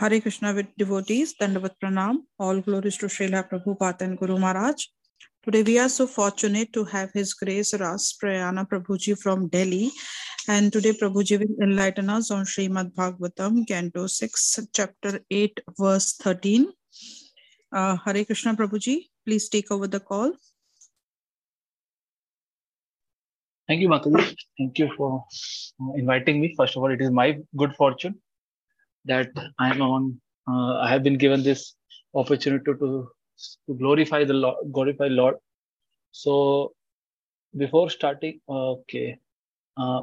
Hare Krishna devotees dandavat pranam all glories to Shrila Prabhupada Guru Maharaj today we are so fortunate to have his grace Ras Prayana Prabhu ji from Delhi and today Prabhu ji will enlighten us on Shrimad Bhagavatam canto 6 chapter 8 verse 13 Hare Krishna Prabhu ji please take over the call thank you Mata thank you for inviting me first of all it is my good fortune that I am on. Uh, I have been given this opportunity to to glorify the Lord, glorify Lord. So, before starting, okay, uh,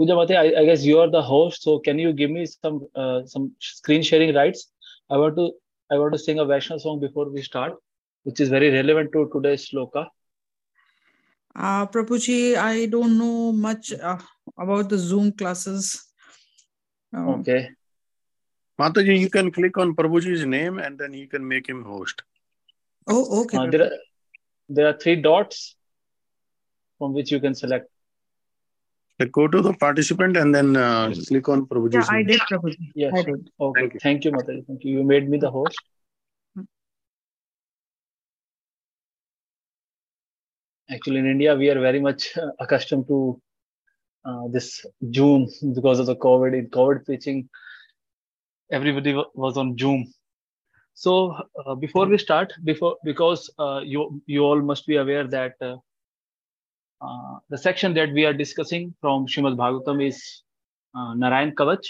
I, I, guess you are the host. So, can you give me some uh, some screen sharing rights? I want to I want to sing a Vaishnav song before we start, which is very relevant to today's sloka. Uh, Prabhuji, I don't know much uh, about the Zoom classes. Um, okay. Mataji, you can click on Prabhuji's name and then you can make him host. Oh, okay. Uh, there, are, there are three dots from which you can select. go to the participant and then uh, click on Prabhuji's Yeah, I did, Prabhuji. Yes. I did. Okay. Thank you. Thank you, Mataji. Thank you. You made me the host. Actually, in India, we are very much uh, accustomed to uh, this Zoom because of the COVID. In COVID preaching, everybody wa- was on Zoom. So uh, before we start, before because uh, you you all must be aware that uh, uh, the section that we are discussing from Shrimad Bhagavatam is uh, Narayan Kavach.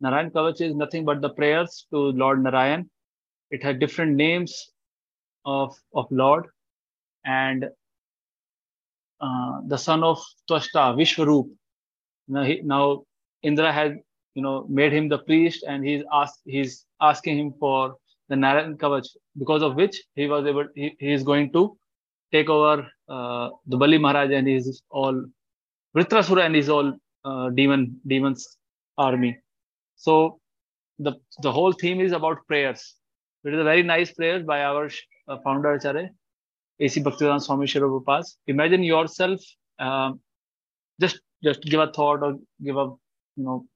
Narayan Kavach is nothing but the prayers to Lord Narayan. It had different names of of Lord, and uh, the son of Twashta, Vishwaroop. Now, he, now Indra has you know made him the priest, and he's asked he's asking him for the Narayan Kavach, because of which he was able he, he is going to take over uh, the Bali Maharaj and his all Vritrasura and his all uh, demon demons army. So the the whole theme is about prayers. It is a very nice prayer by our uh, founder Acharya, A.C. Bhaktivedanta Swami Shri Prabhupada. Imagine yourself, um, just just give a thought or give a you know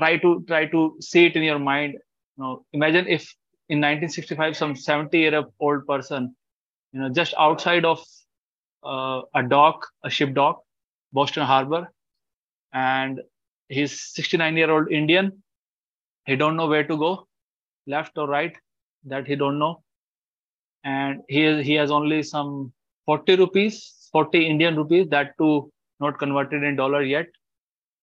try to try to see it in your mind. You know, imagine if in 1965 some 70 year old person, you know, just outside of uh, a dock, a ship dock, Boston Harbor, and he's 69 year old Indian. He don't know where to go, left or right, that he don't know, and he he has only some 40 rupees, 40 Indian rupees, that too not converted in dollar yet,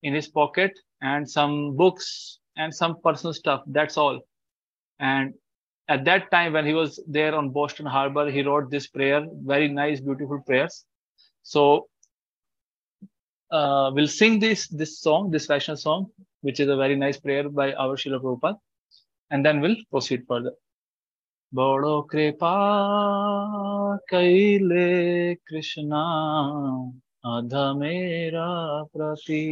in his pocket, and some books and some personal stuff. That's all. And at that time, when he was there on Boston Harbor, he wrote this prayer, very nice, beautiful prayers. So uh, we'll sing this this song, this Vaishnav song, which is a very nice prayer by our Srila Prabhupada, and then we'll proceed further. বড় কৃপা কইলে কৃষ্ণা অধমেরা প্রতি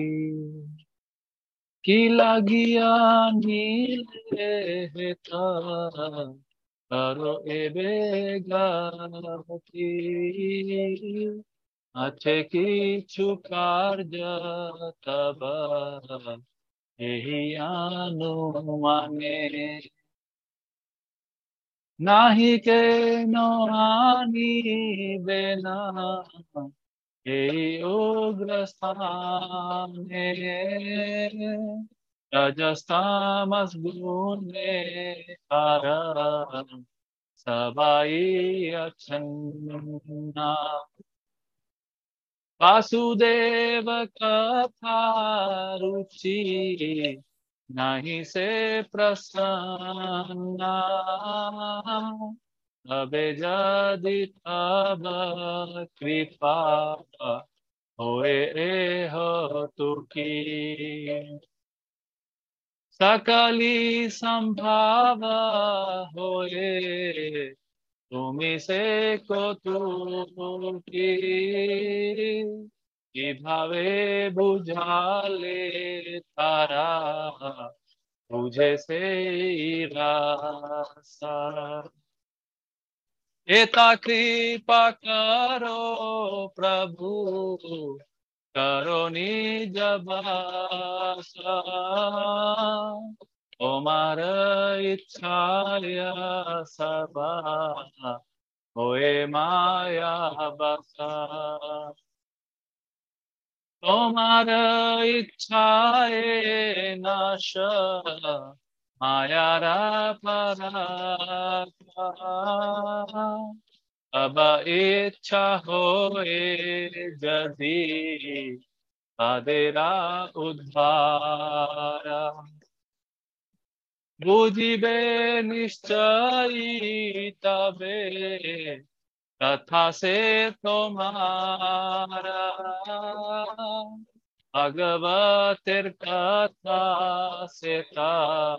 কি লাগিয়া নীলে করো এবে গাতি আছে কিছু কার্য তব এই অনুমানে নাহি কে আনিবে না? योग्रस्थाने रजस्तामस्गुणे पर सबाई अक्षन्ना वासुदेव कथा रुचि नहीं से प्रसन्ना। अबेजादितामा कृपा होए हो तुकी सकाली संभाव हो तुम्हें से को तुकी कि। भावे बुझाले तारा, तुझे से रा Eta kripa karo prabhu karoni jabasa omara ichaya sabha oe maya basa tomara ichaye nasha Mayara Parata Aba Icha hoye Jadi Adera Udhara বুঝিবে নিশ্চয়ই তবে কথা সে তোমার भगवतिर्कथा सिता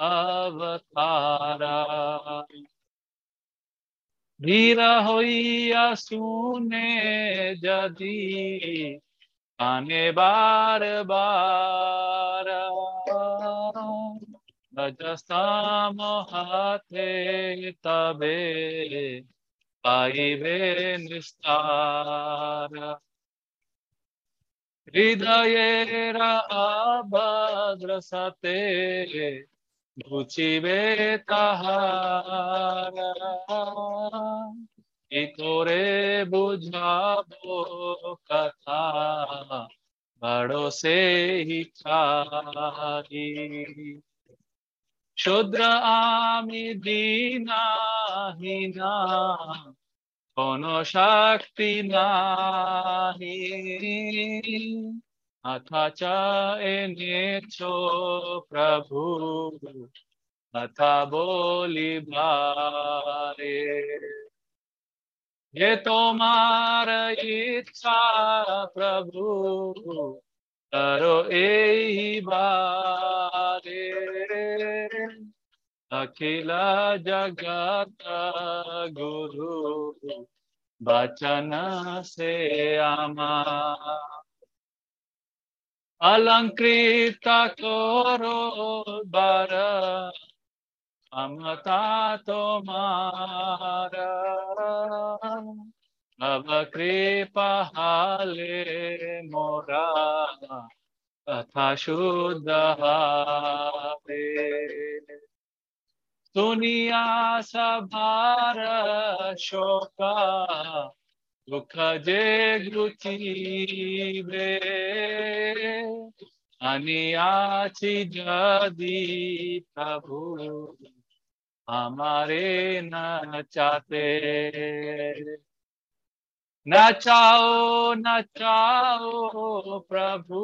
अवतारा। धीर होइया सुने जदी काने बार बार। रजसाम हाथे तबे, पाइबे निस्तारा। হৃদয়ের আবাদ্র সাথে ঘুচিবে তাহার কি করে বুঝাবো কথা বড় সেই চারি শুদ্র আমি দিনাহিনা কোন শক্তি নাহি অথচ এনেছ প্রভু কথা বলিবারে যে তোমার ইচ্ছা প্রভু করো এই বারে अखिल जगत गुरु, बचन से आमा। अलंकृत करो बर अमता तुम्हार अब कृपा हाले मोरा, तथा शुद्ध हारे दुनिया सभार शोक दुख जे रुचिबे আনিয়াছি যদি প্রভু আমারে নচাতে নচাও নচাও প্রভু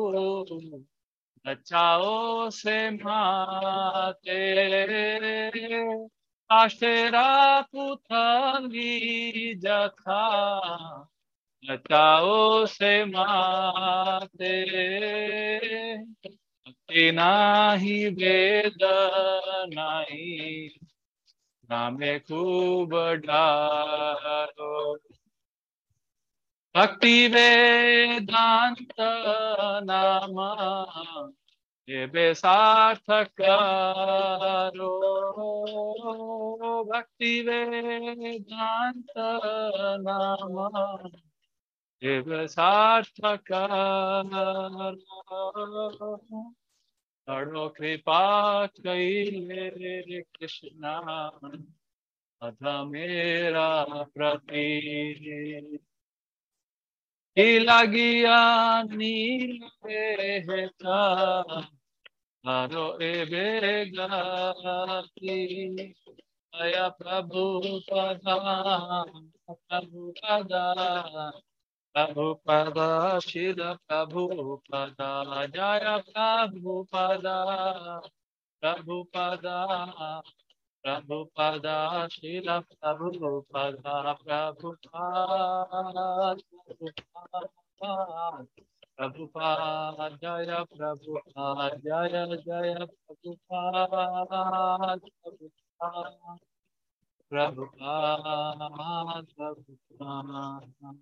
नचाओ से माते। आशेरा पुथली जथा। नचाओ से माते। नाही, वेद नाही। नामे खूब डारो भक्ति वेदांत नाम, ये सार्थक भक्ति वेदांत नाम, ये सार्थक करो कृपा कैले कृष्णा अध मेरा प्रति লাগিয়া নীলেতা আরো এবে গাতি আয়া প্রভু পদা প্রভু পদা প্রভু পদা শির প্রভু পদা জয় প্রভু পদা প্রভু পদা प्रभु पदा शिल प्रभु पदा प्रभु प्रभु जय प्रभु जय जय प्रभु प्रभु प्रभु प्रभु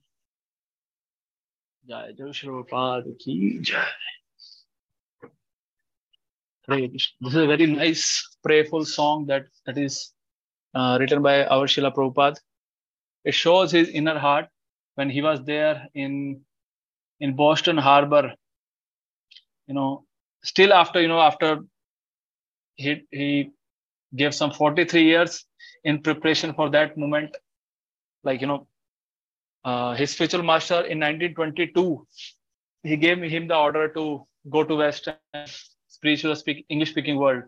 जय जय श्रोपाद की जय। This is a very nice, prayerful song that, that is uh, written by our Srila Prabhupada. It shows his inner heart when he was there in in Boston Harbor. You know, still after you know after he he gave some 43 years in preparation for that moment. Like you know, uh, his spiritual master in 1922, he gave him the order to go to West and preach to the speak, English speaking world.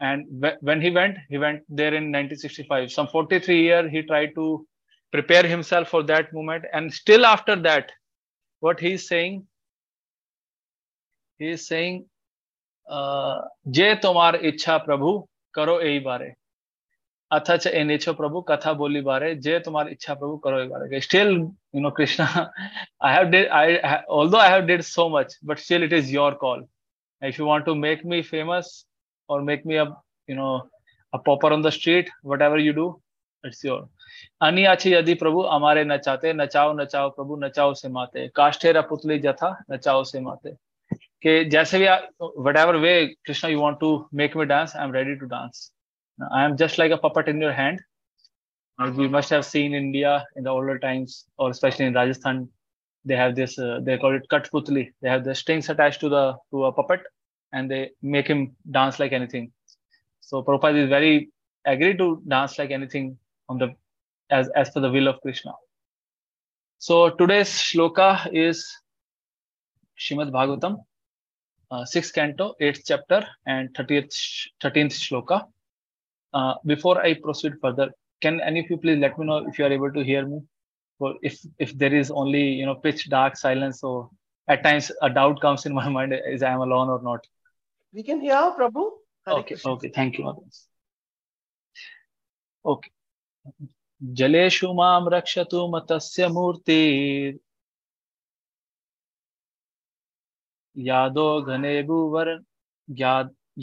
And when he went, he went there in 1965. Some 43 year he tried to prepare himself for that moment. And still after that, what he's saying, he is saying, जे तुम्हार इच्छा प्रभु करो यही बारे अथच एने छो प्रभु कथा बोली बारे जे तुम्हारी इच्छा प्रभु करो यही बारे still you know krishna i have did i although i have did so much but still it is your call if you want to make me famous or make me a you know a pauper on the street whatever you do it's your अनि अच्छी यदि प्रभु हमारे नचाते नचाओ नचाओ प्रभु नचाओ से माते काष्ठेरा पुतली जथा नचाओ से माते कि जैसे भी what ever way Krishna you want to make me dance I am ready to dance I am just like a puppet in your hand we must have seen India in the older times, or especially in Rajasthan, they have this. Uh, they call it katputli. They have the strings attached to the to a puppet, and they make him dance like anything. So Prabhupada is very agree to dance like anything on the as as per the will of Krishna. So today's shloka is Shrimad Bhagavatam, uh, sixth canto, eighth chapter, and thirtieth thirteenth shloka. Uh, before I proceed further, can any of you please let me know if you are able to hear me? Or if if there is only you know pitch dark silence, so at times a doubt comes in my mind: is I am alone or not? We can hear Prabhu. Hare okay, Krishna. okay, thank you. Okay. जलेषु माँ रक्षतु मतस्य मूर्ति यादो घनेभुवर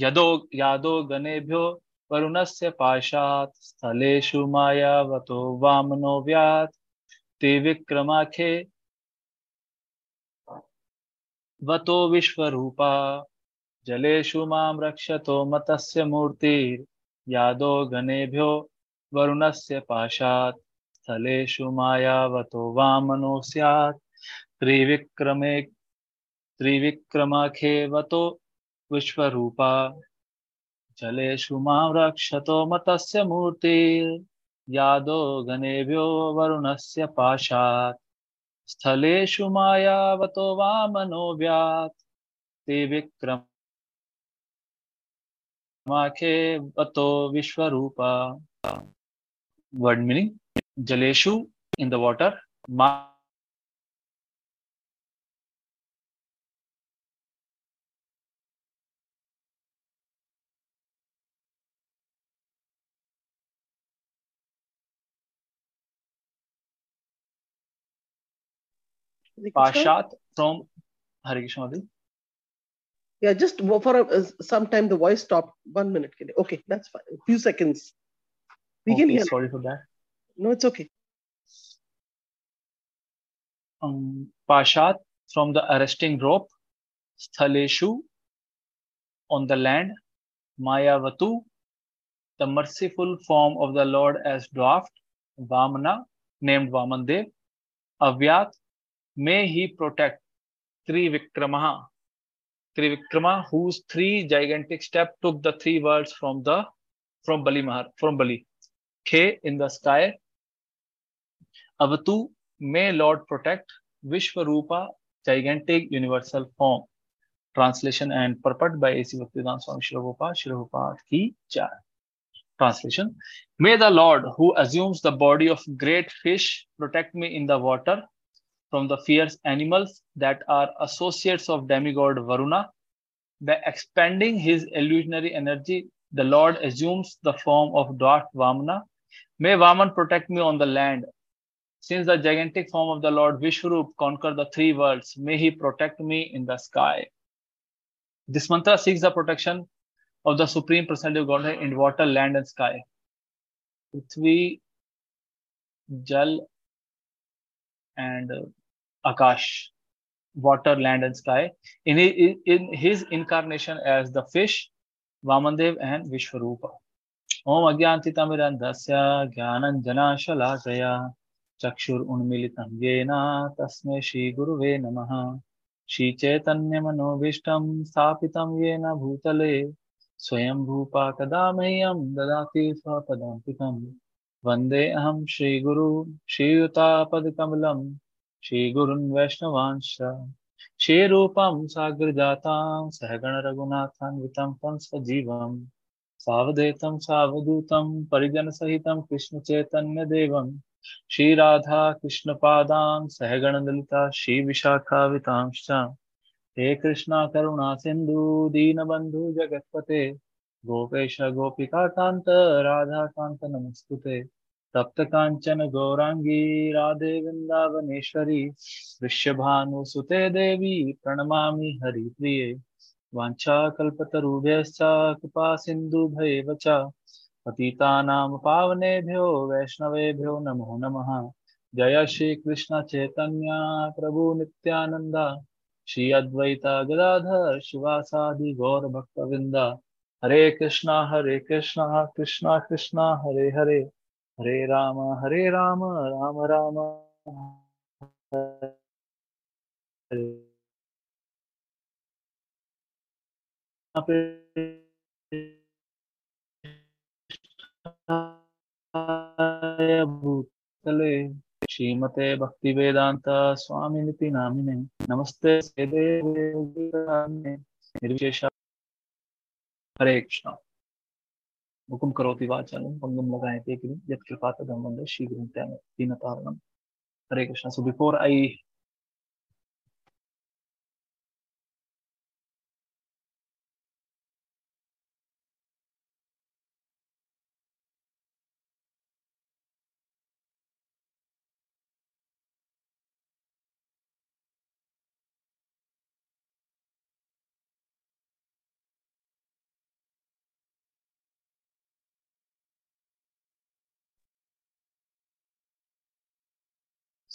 यदो यादो गणेभ्यो वरुणस्य पाशात् स्थलेषु मायावतो वामनो व्यात् ते विक्रमाखे वतो विश्वरूपा। जलेषु माँ रक्षतो मतस्य मूर्तिर्यादो गणेभ्यो वरुणस्य पाशात्। स्थलेषु मायावतो वामनो स्यात्। त्रिविक्रमे त्रिविक्रमखेवतो विश्वरूपा। जलेषु माँ रक्षतो मतस्य यादो गनेभ्यो वरुणस्य पाशात्। स्थलेषु मायावतो वामनो व्यात् ते विक्रमाखे वतो विश्वरूपा। वर्ड मीनिंग जलेशु इन द वाटर मा Pashat from Hare Krishna. Yeah, just for a, some time the voice stopped. One minute. Okay, that's fine. A few seconds. We okay, can hear. Sorry for that. No, it's okay. Um, Pashat from the arresting rope. Sthaleshu on the land. Mayavatu, the merciful form of the Lord as dwarf. Vamana, named Vamandev. Avyat, may he protect Trivikrama. Trivikrama whose three gigantic step took the three world from the from Bali Mahar from Bali खे in the sky अवतु may lord protect Vishwarupa gigantic universal form translation and purport by AC Bhaktivedanta Swami शिवगोपा शिवपाठ की चार translation. May the lord who assumes the body of great fish protect me in the water from the fierce animals that are associates of demigod Varuna. By expanding his illusionary energy, the Lord assumes the form of dwarf Vamana. May Vaman protect me on the land. Since the gigantic form of the Lord Vishwarup conquered the three worlds, may he protect me in the sky. This mantra seeks the protection of the Supreme Personality Godhead in water, land, and sky. Prithvi, Jal, and Akash, water, land, and sky. In, in his incarnation as the fish, Vamandev and Vishwarupa. Om Agyantitamidandasya Gyananjanashalakaya Chakshur Unmilitam Yena Tasme Shri Guruve Namaha Shri Chaitanya Manobishtam Sthapitam Yena Bhutale स्वयं रूपा कदा मह्यं ददाति स्वपदान्तिकम् वंदे अहं श्रीगुरु श्रीयुतापदकमलं श्रीगुरुन् वैष्णवांश्च श्रीरूपं साग्रजातां सहगणरघुनाथान्वितं तं सजीवम् सावधेतं सावधूतं परिजनसहितं कृष्णचैतन्यदेवं। श्रीराधा कृष्णपादां सहगणललिता श्रीविशाखावितांश्च। हे कृष्णा करुणा सिन्धु, दीनबन्धु जगत्पते। गोपेश गोपिकान्त राधाकान्त नमस्तुते तप्त काञ्चन गौराङ्गी राधे वृन्दावनेश्वरी वृष्यभानुसुते देवी, प्रणमामि हरिप्रिये। वाञ्छाकल्पतरुभ्यश्च कृपा सिन्धुभैव च। पतितानां पावनेभ्यो वैष्णवेभ्यो नमो नमः। जय श्रीकृष्ण चैतन्य प्रभु नित्यानन्द। श्री अद्वैता गदाधर शिवासादि गौर भक्तविंदा हरे कृष्णा हरे कृष्णा कृष्णा कृष्णा, हरे हरे। हरे राम हरे राम राम राम। भूतले, श्रीमते भक्ति वेदांत स्वामी नामिने। नमस्ते निर्विशेष। हरे कृष्ण। हुकुम करोति वाचालं भंगम लगाए ते कृ शीघ्र कृपात धम्मं शीघ्रं तेन दीनतारणं Hare Krishna.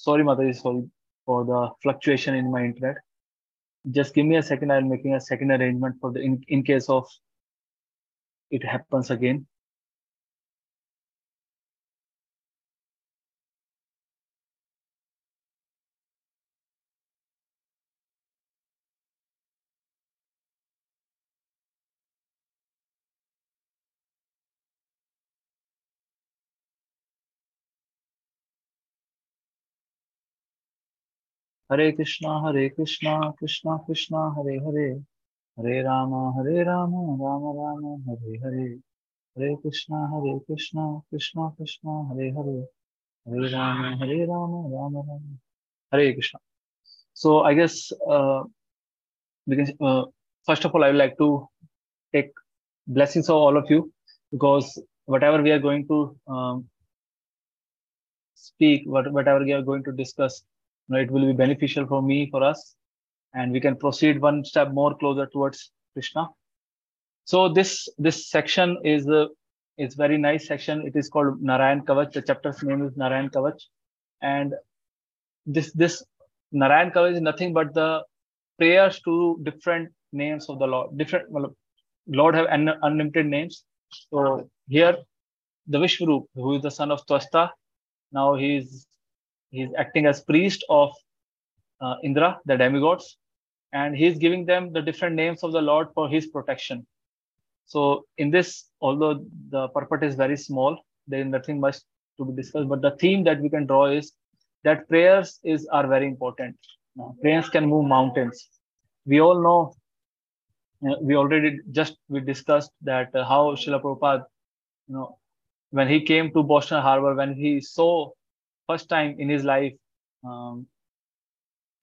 Sorry mataji sorry for the fluctuation in my internet. Just give me a second i'm making a second arrangement for the in, in case of it happens again Hare Krishna, Hare Krishna, Krishna Krishna, Hare Hare, Hare Rama, Hare Rama, Rama Rama, Hare Hare, Hare Krishna, Hare Krishna, Krishna Krishna, Hare Hare, Hare Rama, Hare Rama, Rama Rama, Hare Krishna. So I guess uh, we can. Uh, first of all, I would like to take blessings of all of you because whatever we are going to um, speak, what, whatever we are going to discuss, know, it will be beneficial for me, for us, and we can proceed one step more closer towards Krishna. So this this section is a is very nice section. It is called Narayan Kavach. The chapter's name is Narayan Kavach, and this this Narayan Kavach is nothing but the prayers to different names of the Lord. Different well, Lord have un, unlimited names. So here, the Vishvarup, who is the son of Twasta, now he is he's acting as priest of uh, Indra, the demigods, and he's giving them the different names of the Lord for his protection. So in this, although the purport is very small, there is nothing much to be discussed. But the theme that we can draw is that prayers is are very important. Prayers can move mountains. We all know. Uh, we already just we discussed that uh, how Srila Prabhupada, you know, when he came to Boston Harbor, when he saw first time in his life um,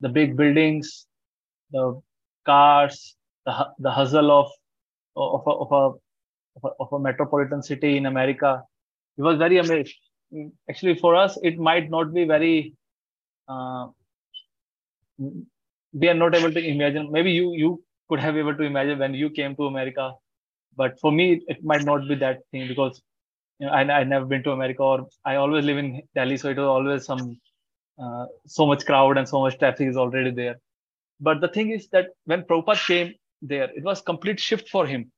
the big buildings, the cars, the the hustle of of a, of a, of a, of a metropolitan city in America. He was very amazed. Actually, for us, it might not be very. Uh, we are not able to imagine. Maybe you you could have able to imagine when you came to America, but for me, it might not be that thing because you know, I I never been to America or I always live in Delhi, so it was always some uh, so much crowd and so much traffic is already there. But the thing is that when Prabhupada came there, it was complete shift for him.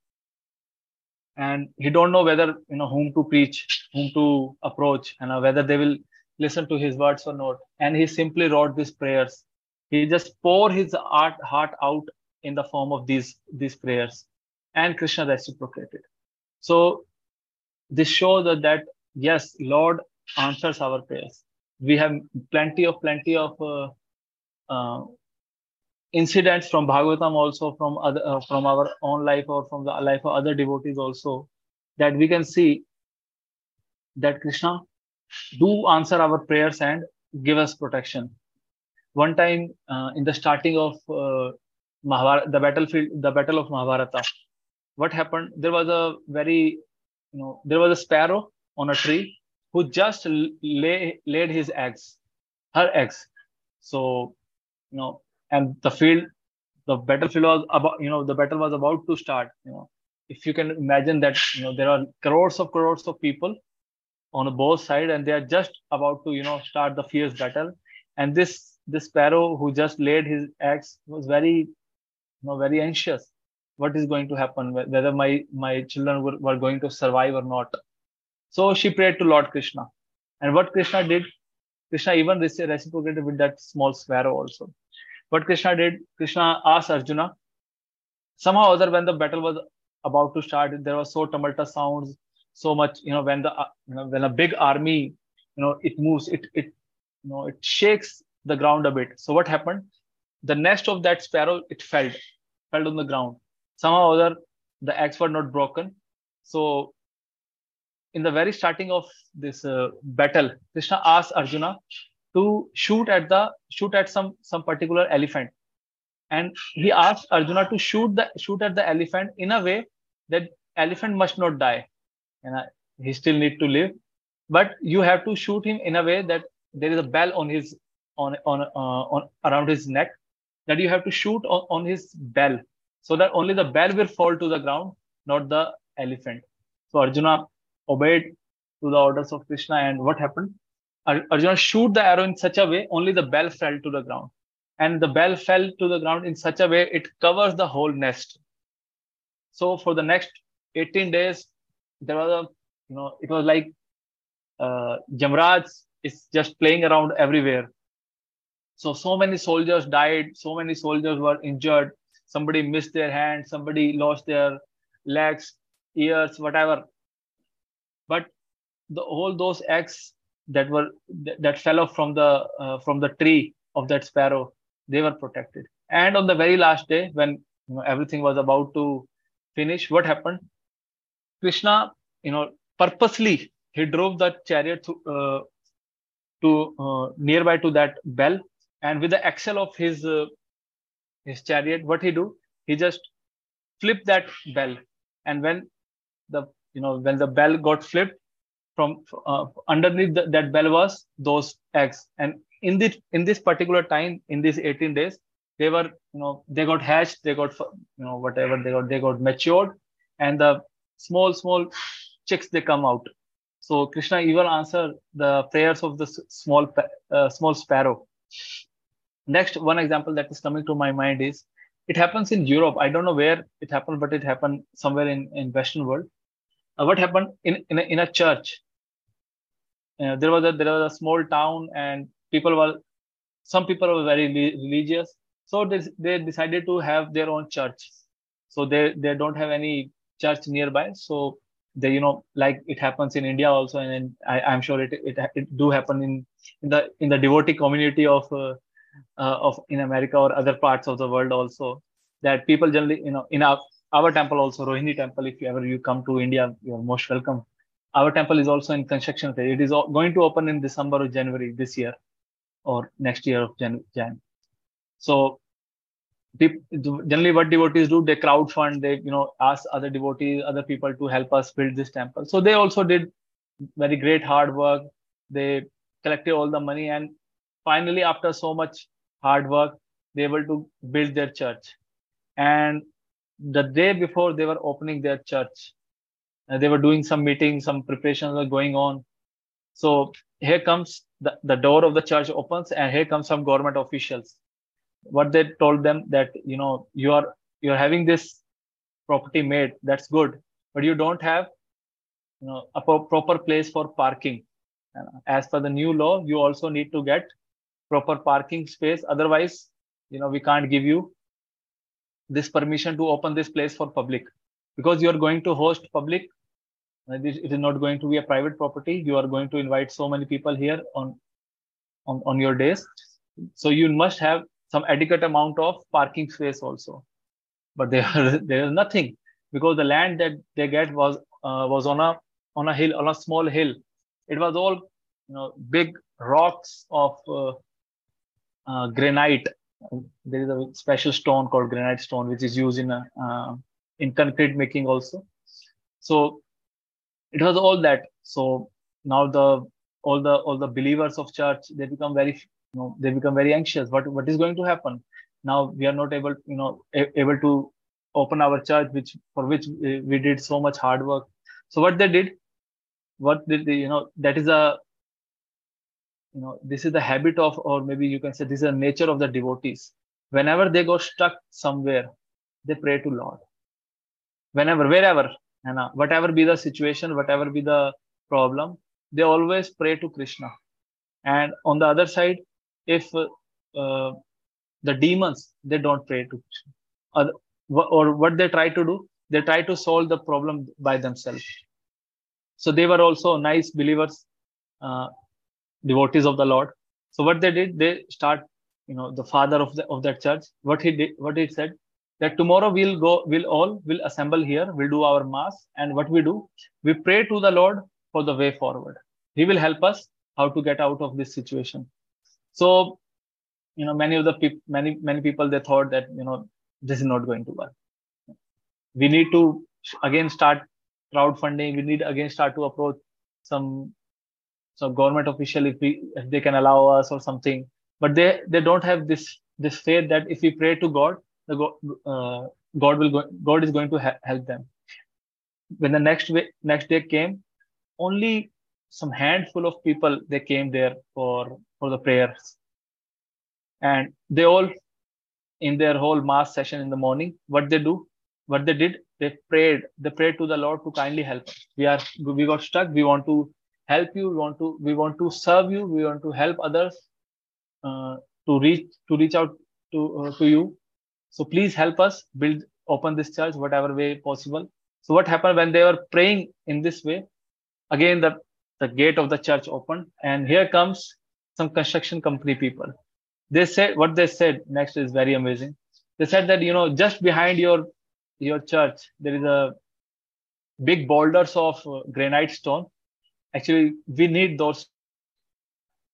And he don't know whether, you know, whom to preach, whom to approach, and whether they will listen to his words or not. And he simply wrote these prayers. He just pour his heart, heart out in the form of these, these prayers. and Krishna reciprocated. So this shows that, that yes, Lord answers our prayers. We have plenty of plenty of uh, uh, incidents from Bhagavatam, also from other uh, from our own life or from the life of other devotees, also that we can see that Krishna do answer our prayers and give us protection. One time uh, in the starting of uh, Mahabharata, the battlefield, the battle of Mahabharata, what happened? There was a very, you know, there was a sparrow on a tree who just lay, laid his eggs, her eggs. So, you know, and the field, the battlefield was about, you know, the battle was about to start. You know, if you can imagine that, you know, there are crores of crores of people on both sides, and they are just about to, you know, start the fierce battle. And this this sparrow who just laid his eggs was very, you know, very anxious. What is going to happen? Whether my my children were, were going to survive or not so she prayed to Lord Krishna. And what Krishna did, Krishna even reciprocated with that small sparrow also. What Krishna did, Krishna asked Arjuna, somehow or other when the battle was about to start, there was so tumultuous sounds, so much, you know, when the uh, you know, when a big army, you know, it moves, it it you know, it shakes the ground a bit. So what happened? The nest of that sparrow, it fell, fell on the ground. Somehow other, the eggs were not broken. So in the very starting of this uh, battle, Krishna asked Arjuna to shoot at the shoot at some some particular elephant, and he asked Arjuna to shoot the shoot at the elephant in a way that elephant must not die, and uh, he still need to live, but you have to shoot him in a way that there is a bell on his on on uh, on around his neck that you have to shoot on, on his bell so that only the bell will fall to the ground, not the elephant. So Arjuna obeyed to the orders of Krishna. And what happened? Ar Arjuna shoot the arrow in such a way only the bell fell to the ground. And the bell fell to the ground in such a way it covers the whole nest. So for the next 18 days, there was a, you know, it was like uh, Jamraj is just playing around everywhere. So, so many soldiers died, so many soldiers were injured. Somebody missed their hand, somebody lost their legs, ears, whatever. But the, all those eggs that were that fell off from the uh, from the tree of that sparrow they were protected. And on the very last day when you know, everything was about to finish what happened? Krishna you know purposely he drove the chariot to, uh, to uh, nearby to that bell. And with the axle of his uh, his chariot what he do? He just flipped that bell. And when the you know when the bell got flipped from uh, underneath the, that bell was those eggs. And in this in this particular time in these 18 days they were you know they got hatched they got you know whatever they got they got matured. And the small small chicks they come out. So krishna even answered the prayers of the small uh, small sparrow next one example that is coming to my mind is it happens in europe. I don't know where it happened but it happened somewhere in in western world. Uh, what happened in in a, in a church? Uh, there was a there was a small town and people were some people were very religious. So they, they decided to have their own church. So they they don't have any church nearby. So they you know like it happens in india also and I, i'm sure it, it it do happen in in the in the devotee community of uh, uh, of in america or other parts of the world also that people generally you know in our our temple also rohini temple if you ever you come to india you're most welcome. Our temple is also in construction phase. It is going to open in december or january this year or next year of jan, jan. so generally what devotees do they crowd fund they you know ask other devotees other people to help us build this temple. So they also did very great hard work. They collected all the money and finally after so much hard work they were to build their church. And the day before they were opening their church uh, they were doing some meetings some preparations were going on. So here comes the, the door of the church opens and here comes some government officials. What they told them that you know you are you're having this property made that's good but you don't have you know a proper place for parking. As per the new law you also need to get proper parking space. Otherwise you know we can't give you this permission to open this place for public. Because you are going to host public it is not going to be a private property. You are going to invite so many people here on on, on your days. So you must have some adequate amount of parking space also. But there there is nothing because the land that they get was uh, was on a on a hill on a small hill. It was all you know big rocks of uh, uh, granite. There is a special stone called granite stone which is used in a, uh, in concrete making also. So it was all that. So now the all the all the believers of church they become very you know they become very anxious. What what is going to happen? Now we are not able you know able to open our church which for which we, we did so much hard work. So what they did what did they, you know that is a you know this is the habit of or maybe you can say this is the nature of the devotees. Whenever they go stuck somewhere they pray to lord. Whenever wherever and uh, whatever be the situation whatever be the problem they always pray to krishna. And on the other side if uh, the demons they don't pray to krishna. Or, or what they try to do they try to solve the problem by themselves. So they were also nice believers uh, devotees of the lord. So what they did they start you know the father of the of that church. What he did what he said that tomorrow we'll go we'll all will assemble here we'll do our mass and what we do we pray to the lord for the way forward. He will help us how to get out of this situation. So you know many of the people many many people they thought that you know this is not going to work. We need to again start crowdfunding. We need again start to approach some some government official if we if they can allow us or something. But they they don't have this this faith that if we pray to god the god, uh, god will go, god is going to ha- help them. When the next way, next day came only some handful of people they came there for for the prayers. And they all in their whole mass session in the morning what they do what they did they prayed they prayed to the lord to kindly help us. We are we got stuck. We want to help you we want to we want to serve you we want to help others uh, to reach to reach out to uh, to you. So please help us build open this church whatever way possible. So what happened when they were praying in this way? Again the the gate of the church opened and here comes some construction company people. They said what they said next is very amazing. They said that you know just behind your your church there is a big boulders of uh, granite stone actually we need those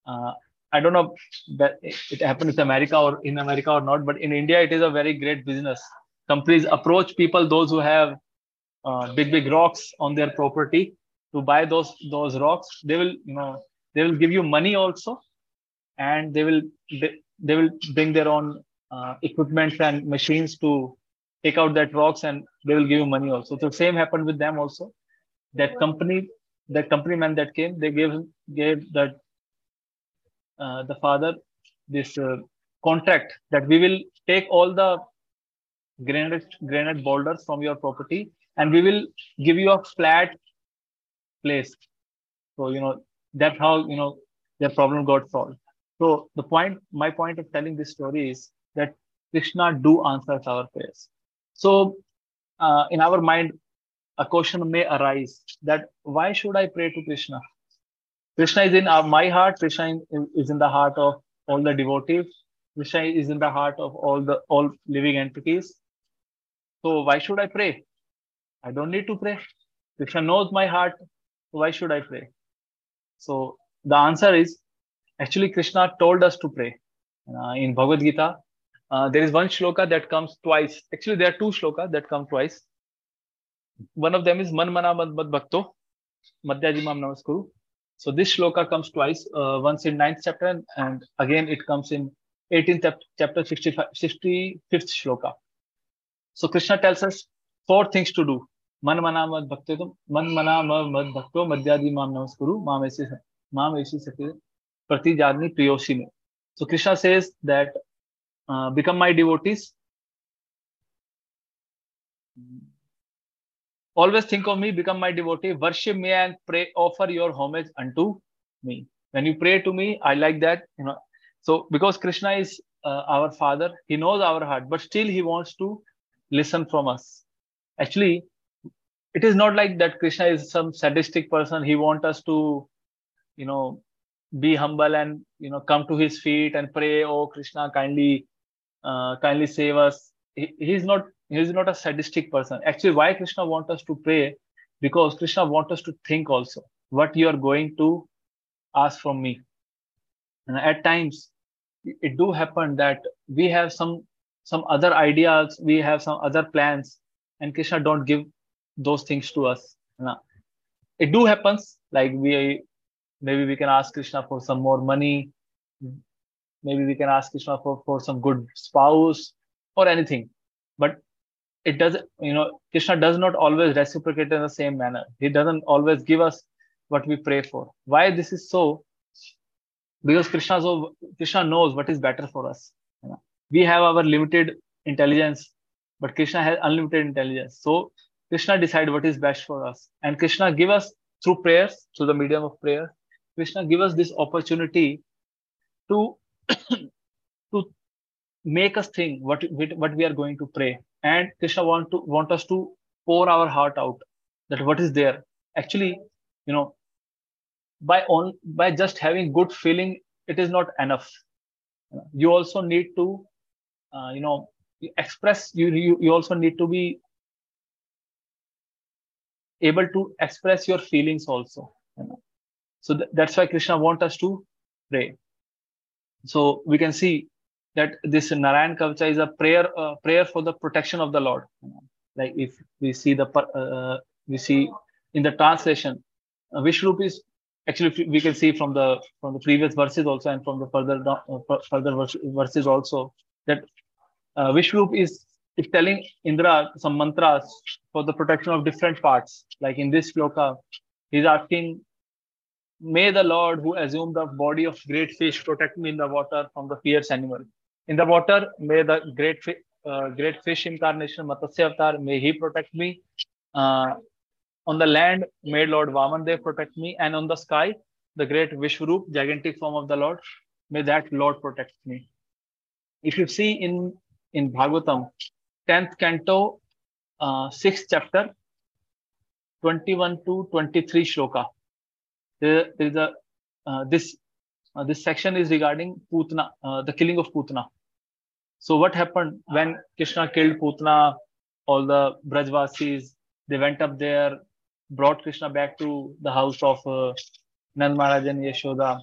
uh, i don't know that it happened with america or in america or not but in india it is a very great business. Companies approach people those who have uh, big big rocks on their property to buy those those rocks. They will you know they will give you money also and they will they, they will bring their own uh, equipment and machines to take out that rocks and they will give you money also. So same happened with them also. That company that company man that came they gave gave that uh, the father this uh, contract that we will take all the granite granite boulders from your property and we will give you a flat place. So you know that's how you know their problem got solved. So the point my point of telling this story is that krishna do answers our prayers. So uh, in our mind a question may arise that why should i pray to krishna krishna is in my heart krishna is in the heart of all the devotees krishna is in the heart of all the all living entities so why should i pray i don't need to pray krishna knows my heart why should I pray? So the answer is actually Krishna told us to pray. Uh, in Bhagavad Gita, uh, there is one shloka that comes twice. Actually, there are two shlokas that come twice. One of them is Man Mana Mad Mad Bhakto, Madhyaji Mam Namaskuru. So this shloka comes twice, uh, once in 9th chapter and, and again it comes in 18th chapter, 65, 65th shloka. So Krishna tells us four things to do. मन मना मत भक्ते तो मन मना मत भक्तो मध्यादि माम नमस्कुरु माम ऐसे माम ऐसी सत्य प्रति जागनी प्रियोशी में so krishna says that uh, become my devotees always think of me become my devotee. Worship me and pray offer your homage unto me. When you pray to me i like that you know. So because krishna is uh, our father he knows our heart but still he wants to listen from us. Actually it is not like that krishna is some sadistic person. He wants us to you know be humble and you know come to his feet and pray oh krishna kindly uh, kindly save us. He, he's not he's not a sadistic person. Actually why krishna wants us to pray? Because krishna wants us to think also. What you are going to ask from me. And at times it do happen that we have some some other ideas we have some other plans and krishna don't give those things to us. It do happens like we maybe we can ask krishna for some more money. Maybe we can ask krishna for, for some good spouse or anything. But it doesn't you know krishna does not always reciprocate in the same manner. He doesn't always give us what we pray for. Why this is so? Because krishna so krishna knows what is better for us. You know? we have our limited intelligence but krishna has unlimited intelligence. So krishna decide what is best for us. And krishna give us through prayers through the medium of prayer krishna give us this opportunity to to make us think what what we are going to pray and krishna want to want us to pour our heart out that what is there. Actually you know by on by just having good feeling it is not enough. You also need to uh, you know express you, you you also need to be able to express your feelings also. You know? so th- that's why krishna want us to pray. So we can see that this narayan kavach is a prayer uh, prayer for the protection of the lord like if we see the uh, we see in the translation uh, Vishwarup is actually we can see from the from the previous verses also and from the further uh, further verses also that uh, Vishwarup is is telling Indra some mantras for the protection of different parts. Like in this shloka, he's asking, May the Lord who assumed the body of great fish protect me in the water from the fierce animal. In the water, may the great uh, great fish incarnation, Matsya Avatar, may he protect me. Uh, on the land, may Lord Vamandev protect me. And on the sky, the great Vishwarup, gigantic form of the Lord, may that Lord protect me. If you see in in Bhagavatam, 10th canto, uh, 6th chapter, 21 to 23 shloka. There is a uh, this uh, this section is regarding Putna, uh, the killing of Putna. So what happened when Krishna killed Putna? All the Brajvasis they went up there, brought Krishna back to the house of uh, Nand Maharaj and Yashoda.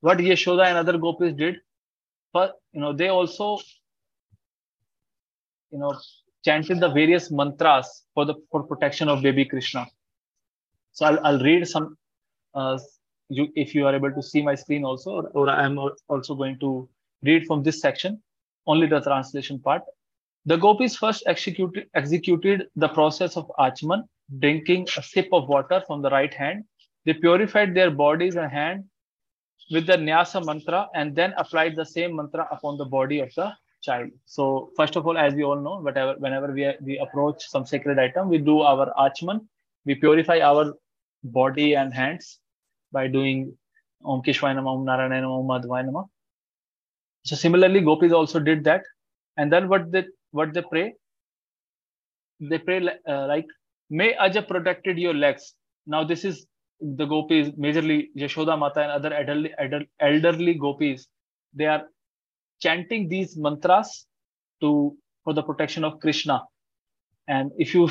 What Yashoda and other gopis did, but you know they also you know chanted the various mantras for the for protection of baby krishna so i'll, I'll read some uh, you, if you are able to see my screen also or, or i'm also going to read from this section only the translation part the gopis first executed executed the process of achman drinking a sip of water from the right hand they purified their bodies and hand with the nyasa mantra and then applied the same mantra upon the body of the child. So first of all, as we all know, whatever whenever we we approach some sacred item, we do our achman. We purify our body and hands by doing Om Keshvaya Nama, Om Narayana Om Madhvaya Nama. So similarly, gopis also did that, and then what they what they pray? They pray uh, like, "May Aja protected your legs." Now this is the gopis, majorly Yashoda Mata and other elderly, elderly gopis. They are chanting these mantras to for the protection of krishna and if you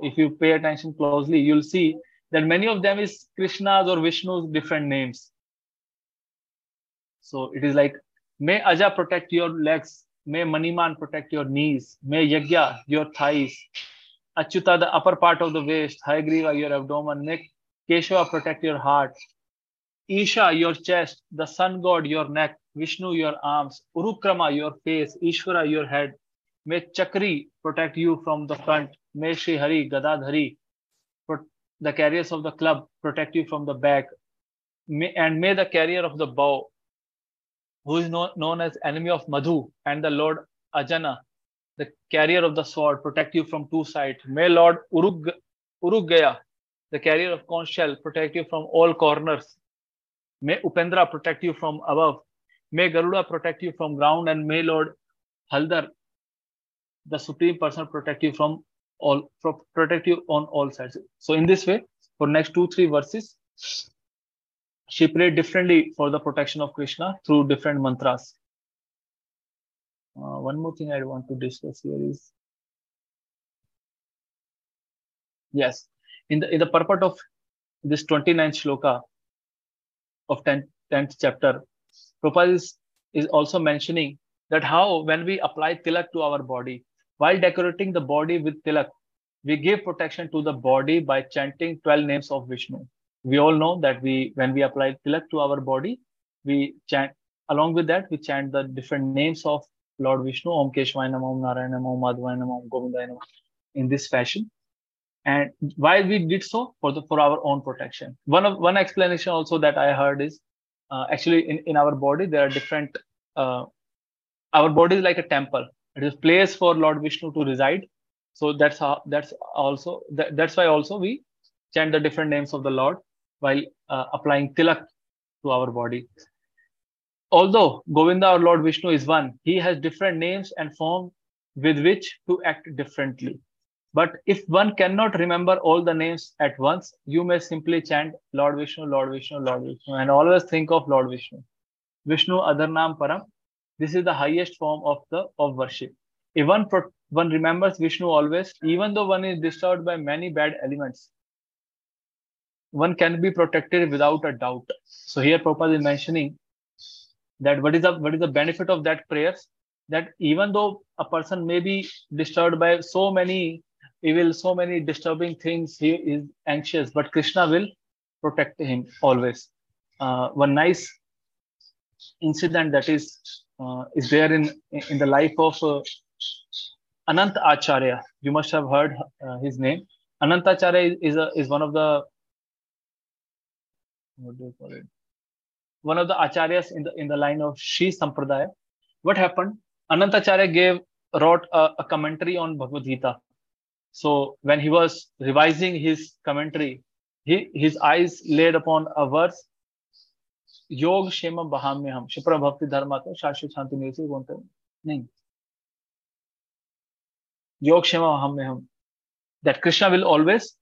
if you pay attention closely you'll see that many of them is krishna's or vishnu's different names so it is like may Aja protect your legs may Manimaan protect your knees may Yajna your thighs Achyuta the upper part of the waist Hayagriva your abdomen may Keshava protect your heart Isha your chest the sun god your neck Vishnu your arms Urukrama your face Ishvara your head may Chakri protect you from the front may Shri Hari Gadadhari the carriers of the club protect you from the back and may the carrier of the bow who is known, known as enemy of Madhu, and the Lord Ajana, the carrier of the sword, protect you from two sides. May Lord Urug, Urugaya, the carrier of conch shell, protect you from all corners. May Upendra protect you from above. May Garuda protect you from ground and may Lord Haldhar, the Supreme Person, protect you from all protect you on all sides. So in this way, for next two three verses, she prayed differently for the protection of Krishna through different mantras. Uh, one more thing I want to discuss here is yes, in the in the purport of this 29th shloka of 10th, 10th chapter, Prabhupada is, is also mentioning that how when we apply tilak to our body, while decorating the body with tilak, we give protection to the body by chanting 12 names of Vishnu. We all know that we when we apply tilak to our body, we chant along with that, we chant the different names of Lord Vishnu, Om Keshvaya Om Narayana Nam, Om madhvayanam Om Govindaya in this fashion. And why we did so for the for our own protection. One of one explanation also that I heard is uh, actually in, in our body there are different uh, our body is like a temple it is a place for lord vishnu to reside so that's how that's also that, that's why also we chant the different names of the lord while uh, applying tilak to our body although govinda or lord vishnu is one he has different names and form with which to act differently but if one cannot remember all the names at once, you may simply chant Lord Vishnu, Lord Vishnu, Lord Vishnu, and always think of Lord Vishnu. Vishnu Adharnam Param. This is the highest form of the of worship. If one one remembers Vishnu always, even though one is disturbed by many bad elements, one can be protected without a doubt. So here Prabhupada is mentioning that what is the what is the benefit of that prayers? That even though a person may be disturbed by so many evil, so many disturbing things. He is anxious, but Krishna will protect him always. Uh, one nice incident that is uh, is there in in the life of uh, Anant Acharya. You must have heard uh, his name. Anant Acharya is a, is one of the what do you call it? One of the acharyas in the in the line of Shri Sampradaya. What happened? Anantacharya gave wrote a, a commentary on Bhagavad Gita so when he was revising his commentary, he, his eyes laid upon a verse, Bahamyaham, Shipra Bhakti Dharma to Shashit Shanti Nisi बोलते नहीं Yog Shema Bahamyaham that Krishna will always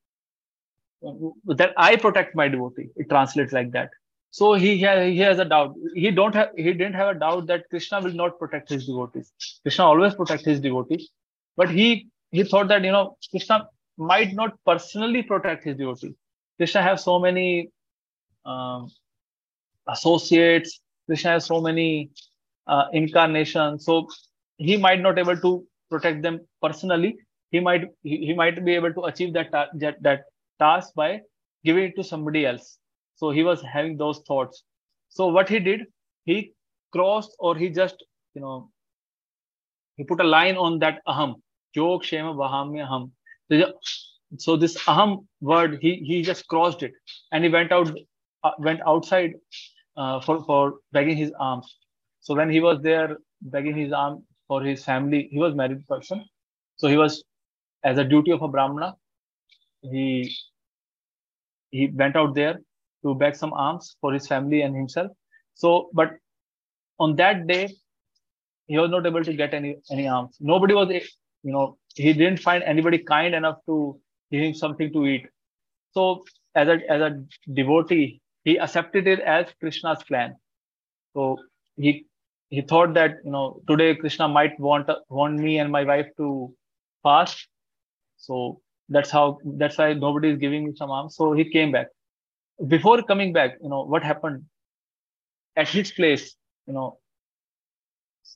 that I protect my devotee. It translates like that. So he has, he has a doubt. He don't have he didn't have a doubt that Krishna will not protect his devotees. Krishna always protect his devotees, but he he thought that you know Krishna might not personally protect his devotees. Krishna has so many um, associates. Krishna has so many uh, incarnations, so he might not able to protect them personally. He might he, he might be able to achieve that, that that task by giving it to somebody else. So he was having those thoughts. So what he did, he crossed or he just you know he put a line on that aham Yog Shema Vahamya Ham. So this Aham word, he he just crossed it and he went out uh, went outside uh, for for begging his alms. So when he was there begging his alms for his family, he was married person. So he was as a duty of a Brahmana, he he went out there to beg some alms for his family and himself. So, but on that day, he was not able to get any any alms. Nobody was you know he didn't find anybody kind enough to give him something to eat so as a as a devotee he accepted it as krishna's plan so he he thought that you know today krishna might want want me and my wife to fast so that's how that's why nobody is giving me some alms so he came back before coming back you know what happened at his place you know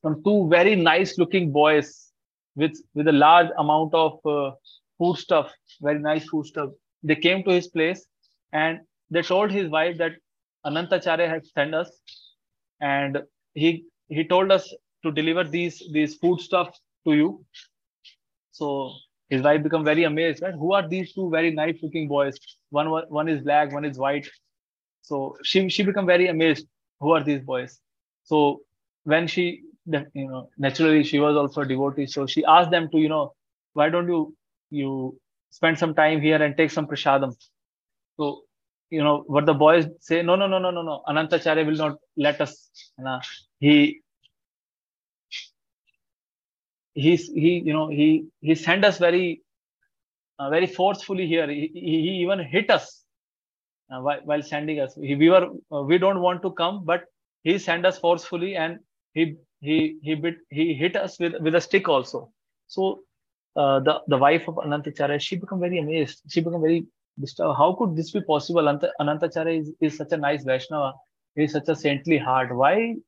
some two very nice looking boys with with a large amount of uh, food stuff, very nice food stuff. They came to his place and they told his wife that Anantacharya had sent us, and he he told us to deliver these these food stuff to you. So his wife become very amazed. Right? Who are these two very nice looking boys? One one is black, one is white. So she she become very amazed. Who are these boys? So when she you know naturally she was also a devotee so she asked them to you know why don't you you spend some time here and take some prasadam so you know what the boys say no no no no no no anantacharya will not let us you know, he he's he you know he he sent us very uh, very forcefully here. He, he even hit us uh, while, while sending us. He, we were uh, we don't want to come, but he sent us forcefully, and he he he bit he hit us with with a stick also. So uh, the the wife of Anantacharya, she became very amazed. She became very disturbed. How could this be possible? Anant- Anantacharya is, is such a nice Vaishnava. He is such a saintly heart. Why, you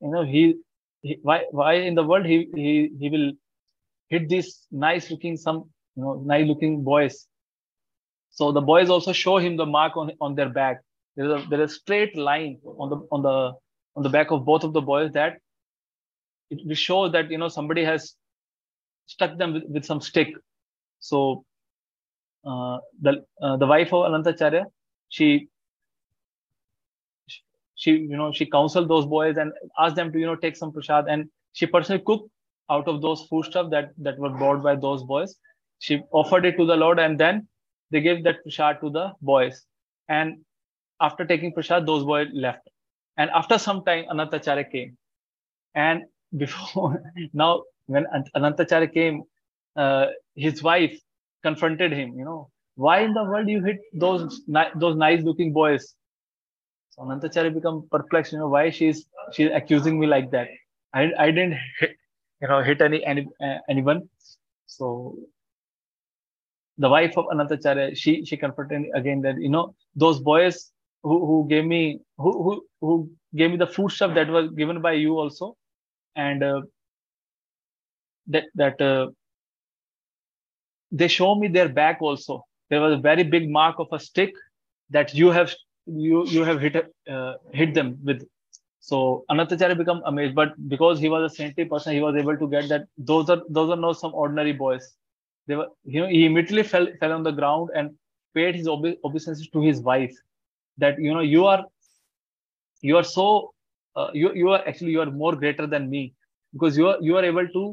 know, he, he why why in the world he he he will hit these nice looking some you know nice looking boys. So the boys also show him the mark on on their back. There is a there is a straight line on the on the on the back of both of the boys that it will show that you know somebody has stuck them with, with some stick. So uh, the uh, the wife of Anantacharya, she she you know she counseled those boys and asked them to you know take some prasad and she personally cooked out of those foodstuff that that were bought by those boys. She offered it to the Lord and then they gave that prasad to the boys. And after taking prasad, those boys left. And after some time, Anantacharya came. And before now, when Anantacharya came, uh, his wife confronted him. You know, why in the world you hit those those nice looking boys? So Anantacharya become perplexed. You know, why she's she's accusing me like that? I I didn't hit, you know hit any any uh, anyone. So the wife of Anantacharya, she she confronted again that you know those boys who, who gave me who, who who gave me the food stuff that was given by you also, and uh, that that uh, they show me their back also. There was a very big mark of a stick that you have you you have hit uh, hit them with. So Anantacharya become amazed, but because he was a saintly person, he was able to get that those are those are not some ordinary boys. They were you know he immediately fell fell on the ground and paid his obe- obeisances to his wife. That you know you are you are so uh, you you are actually you are more greater than me because you are you are able to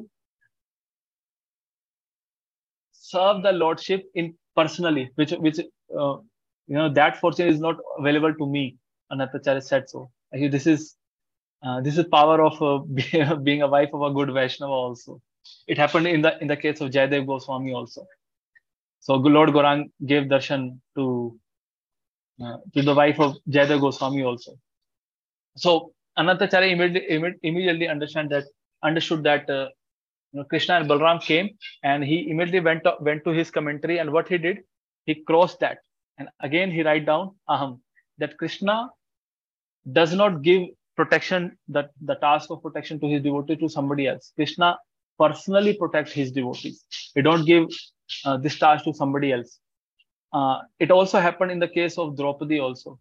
serve the lordship in personally which which uh, you know that fortune is not available to me anantacharya said so. This is uh, this is power of uh, being a wife of a good vaishnava also. It happened in the in the case of jayadev goswami also. So lord gorang gave darshan to uh, to the wife of jayadev goswami also. So anantacharya immediately, immediately understand that understood that uh, you know, Krishna and Balram came and he immediately went to, went to his commentary and what he did, he crossed that and again he write down aham that Krishna does not give protection that the task of protection to his devotee to somebody else. Krishna personally protect his devotees. He don't give uh, this task to somebody else. Uh, it also happened in the case of Draupadi also.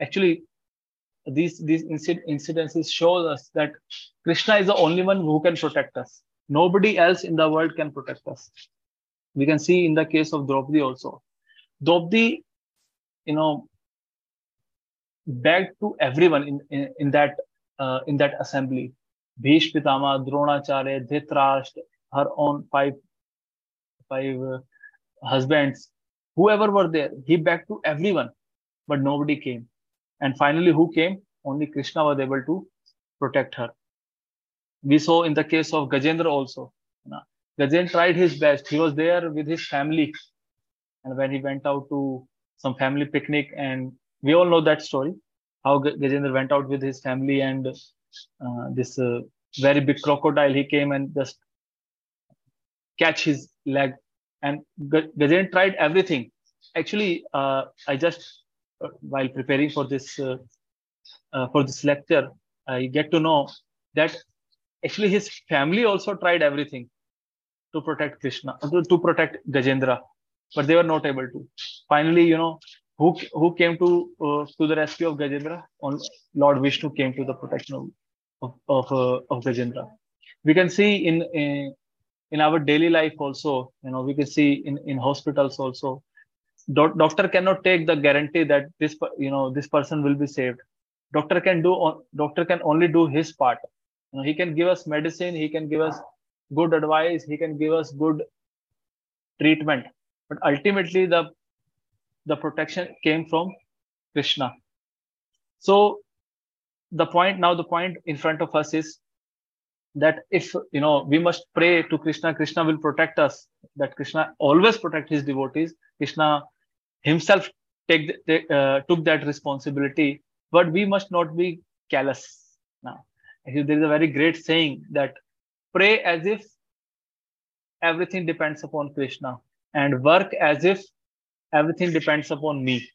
Actually, these these incident, incidences show us that krishna is the only one who can protect us nobody else in the world can protect us we can see in the case of draupadi also draupadi you know begged to everyone in in, in that uh, in that assembly bhish pitama dronacharya dhritarashtra her own five five uh, husbands whoever were there he begged to everyone but nobody came and finally, who came? Only Krishna was able to protect her. We saw in the case of Gajendra also. Gajendra tried his best. He was there with his family. And when he went out to some family picnic, and we all know that story, how Gajendra went out with his family and uh, this uh, very big crocodile, he came and just catch his leg. And Gajendra tried everything. Actually, uh, I just while preparing for this uh, uh, for this lecture, I get to know that actually his family also tried everything to protect Krishna, to protect Gajendra, but they were not able to. Finally, you know, who who came to uh, to the rescue of Gajendra? On Lord Vishnu came to the protection of of uh, of Gajendra. We can see in, in in our daily life also. You know, we can see in in hospitals also do- doctor cannot take the guarantee that this you know this person will be saved doctor can do doctor can only do his part you know, he can give us medicine he can give us good advice he can give us good treatment but ultimately the the protection came from krishna. So the point now the point in front of us is that if you know we must pray to krishna krishna will protect us that krishna always protect his devotees. Krishna himself take uh, took that responsibility. But we must not be callous now. There is a very great saying that pray as if everything depends upon krishna and work as if everything depends upon me.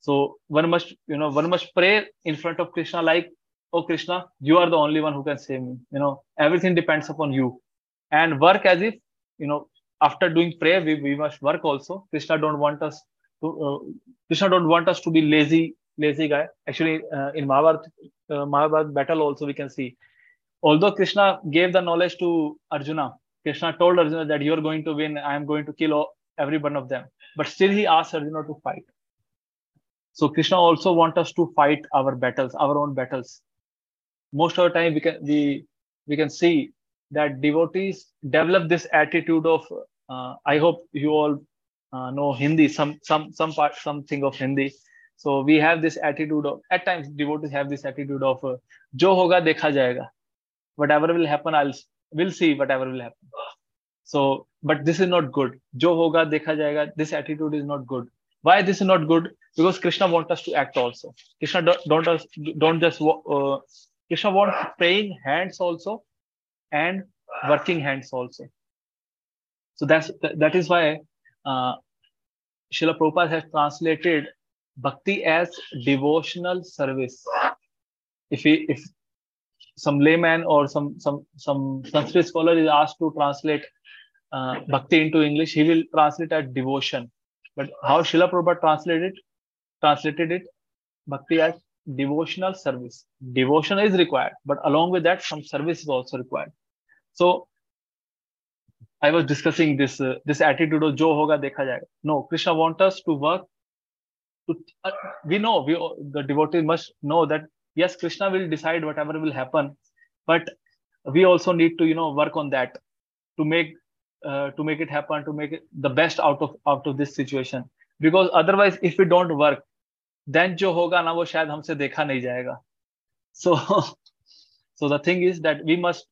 So one must you know one must pray in front of krishna like oh krishna you are the only one who can save me. You know everything depends upon you. And work as if you know after doing prayer we, we must work also. Krishna don't want us to uh, krishna don't want us to be lazy lazy guy. Actually uh, in mahabharat uh, battle also we can see. Although krishna gave the knowledge to arjuna krishna told arjuna that you're going to win i am going to kill every one of them. But still he asked arjuna to fight. So krishna also want us to fight our battles our own battles. Most of the time we can we we can see that devotees develop this attitude of uh, i hope you all uh, know hindi some some some part something of hindi. So we have this attitude of at times devotees have this attitude of uh, jo hoga dekha jayega. Whatever will happen i'll will see whatever will happen. So but this is not good. jo hoga dekha jayega this attitude is not good. Why this is not good? Because krishna wants us to act also. Krishna don't don't, don't just uh, Krishna wants praying hands also and working hands also. So that's that is why uh, Srila Prabhupada has translated bhakti as devotional service. If he, if some layman or some some some Sanskrit scholar is asked to translate uh, bhakti into English, he will translate as devotion. But how Srila Prabhupada translated it? translated it bhakti as devotional service devotion is required but along with that some service is also required so i was discussing this uh, this attitude of jo hoga dekha jayega no krishna wants us to work to uh, we know we the devotees must know that yes krishna will decide whatever will happen but we also need to you know work on that to make uh, to make it happen to make it the best out of out of this situation. Because otherwise if we don't work then jo hoga na wo shayad humse dekha nahi jayega so so the thing is that we must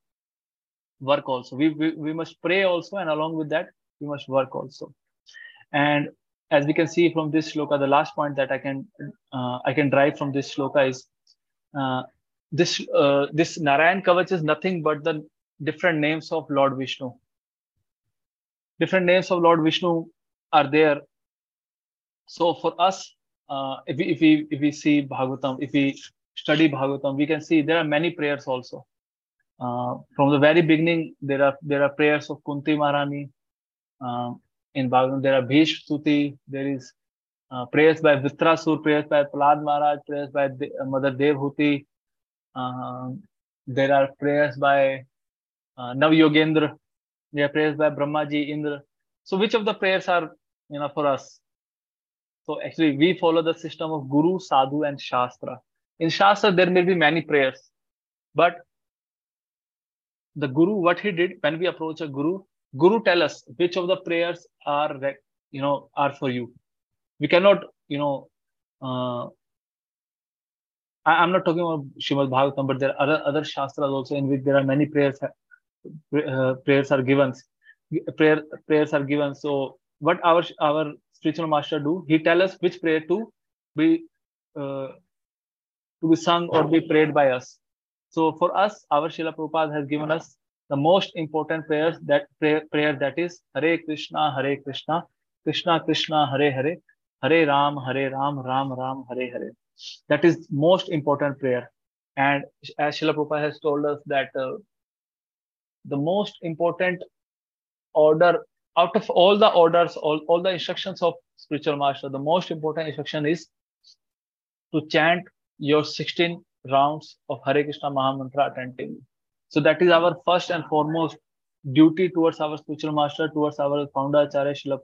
work also. We, we we must pray also and along with that we must work also. And as we can see from this shloka the last point that i can uh, i can drive from this shloka is uh, this uh, this narayan kavach is nothing but the different names of lord vishnu different names of lord vishnu are there so for us uh, if we if we if we see Bhagavatam, if we study Bhagavatam, we can see there are many prayers also. Uh, from the very beginning, there are there are prayers of Kunti Maharani. Uh, in Bhagavatam, there are Bhish Stuti. There is uh, prayers by Vritrasur, prayers by Prahlad Maharaj, prayers by De- uh, Mother Devhuti. Uh, there are prayers by uh, Nav Yogendra. There are prayers by Brahmaji, Indra. So, which of the prayers are you know for us? So actually, we follow the system of Guru, Sadhu, and Shastra. In Shastra, there may be many prayers, but the Guru, what he did when we approach a Guru, Guru tell us which of the prayers are, you know, are for you. We cannot, you know, uh, I, am not talking about Shrimad Bhagavatam, but there are other other shastras also in which there are many prayers. Uh, prayers are given. Prayer prayers are given. So what our our spiritual master do? He tell us which prayer to be uh, to be sung or be prayed by us. So for us, our Srila Prabhupada has given us the most important prayers that prayer, prayer that is Hare Krishna, Hare Krishna, Krishna Krishna, Hare Hare, Hare Ram Hare Ram Ram Ram, Hare Hare. That is most important prayer and has told us that the most important order out of all the orders all all the instructions of spiritual master the most important instruction is to chant your sixteen rounds of Hare Krishna mahamantra attending so that is our first and foremost duty towards our spiritual master towards our founder acharya Shrila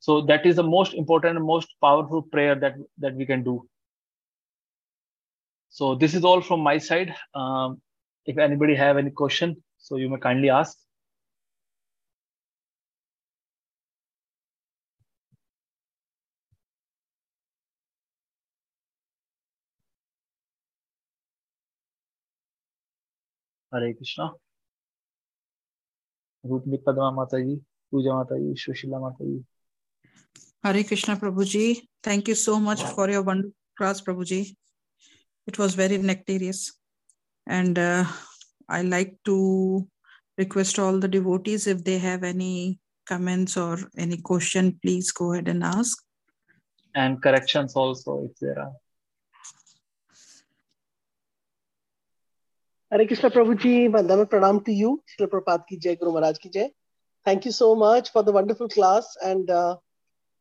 So that is the most important and most powerful prayer that, that we can do. So this is all from my side. Um, if anybody have any question, so you may kindly ask. हरे कृष्णा रूपनी पद्मा माता जी पूजा माता जी सुशीला माता जी Hare Krishna Prabhuji. Thank you so much for your wonderful class, Prabhuji. It was very nectarious. And uh, I like to request all the devotees if they have any comments or any question, please go ahead and ask. and corrections also if there are Hare Krishna Prabhuji, Vandana Pranam to you. Srila Prabhupada ki jai, Guru Maharaj ki jai. Thank you so much for the wonderful class and uh,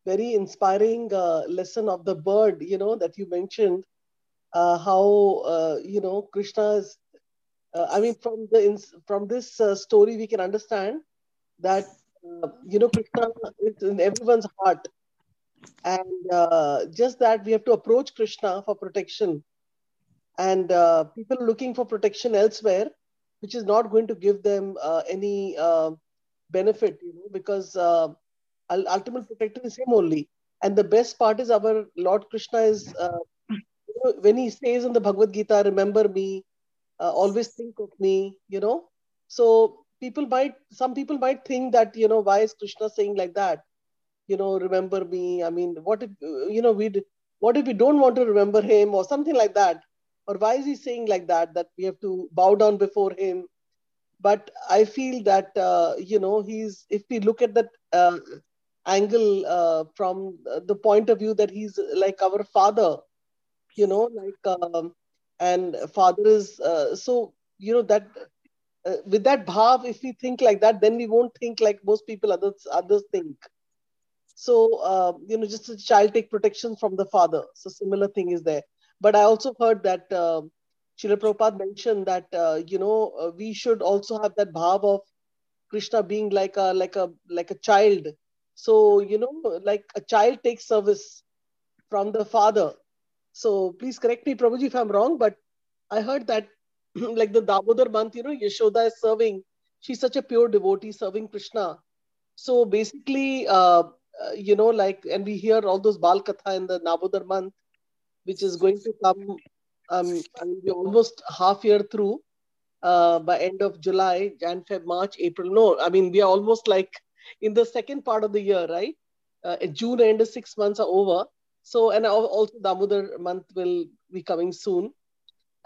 very inspiring uh, lesson of the bird, you know, that you mentioned. Uh, how, uh, you know, Krishna is, uh, I mean, from the from this uh, story, we can understand that, uh, you know, Krishna is in everyone's heart. And just that we have to approach Krishna for protection and people looking for protection elsewhere, which is not going to give them any benefit, you know, because ultimate protector is him only. And the best part is our Lord Krishna is uh, you know, when he says in the Bhagavad Gita, "Remember me, uh, always think of me," you know. So people might, some people might think that you know, why is Krishna saying like that? You know, remember me. I mean, what if you know we? What if we don't want to remember him or something like that? or why is he saying like that that we have to bow down before him but i feel that uh, you know he's if we look at that uh, angle uh, from the point of view that he's like our father you know like um, and father is uh, so you know that uh, with that bhav if we think like that then we won't think like most people others others think. So uh, you know just a child take protection from the father. So similar thing is there. But I also heard that uh, Srila Prabhupada mentioned that uh, you know uh, we should also have that bhav of Krishna being like a like a like a child. So you know, like a child takes service from the father. So please correct me, Prabhuji, if I'm wrong, but I heard that like the Damodar month, you know, Yashoda is serving. She's such a pure devotee serving Krishna. So basically, uh, uh, you know, like, and we hear all those Bal Katha in the Damodar month which is going to come. Um, I mean, we're almost half year through. Uh, by end of July, Jan, Feb, March, April. No, I mean we are almost like in the second part of the year, right? Uh, June end, six months are over. So, and also Damodar month will be coming soon.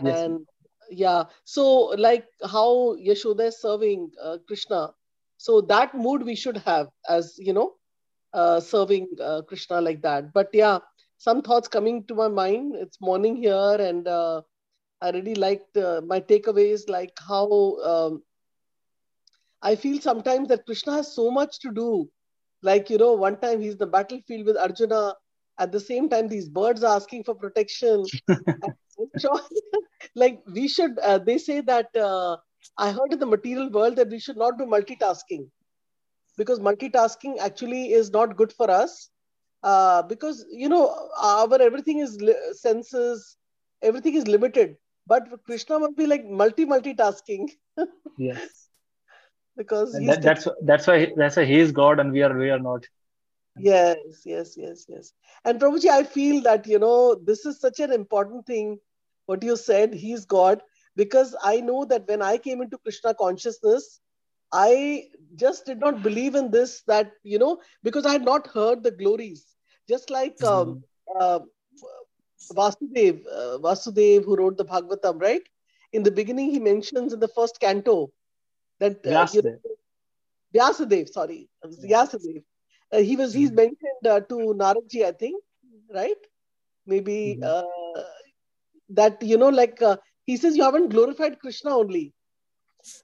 Yes. And yeah, so like how Yashoda is serving uh, Krishna, so that mood we should have as you know, uh, serving uh, Krishna like that. But yeah, some thoughts coming to my mind. It's morning here, and uh, I really liked uh, my takeaways, like how um, I feel sometimes that Krishna has so much to do. Like, you know, one time he's in the battlefield with Arjuna. At the same time, these birds are asking for protection. like, we should, uh, they say that uh, I heard in the material world that we should not do multitasking because multitasking actually is not good for us uh, because you know our everything is li- senses everything is limited but krishna must be like multi multitasking yes because that, that's that's why that's why he is god and we are we are not. Yes yes yes yes. And prabhuji i feel that you know this is such an important thing what you said he's god. Because i know that when i came into krishna consciousness i just did not believe in this that you know because i had not heard the glories. Just like um, uh, Vasudev, uh, Vasudev, who wrote the Bhagavatam, right? In the beginning, he mentions in the first canto that uh, you know, Vyasadev, sorry, Vyasadev. Uh, he was he's mentioned uh, to Naradji, I think, right? Maybe Mhm. uh, that you know, like uh, he says, you haven't glorified Krishna only.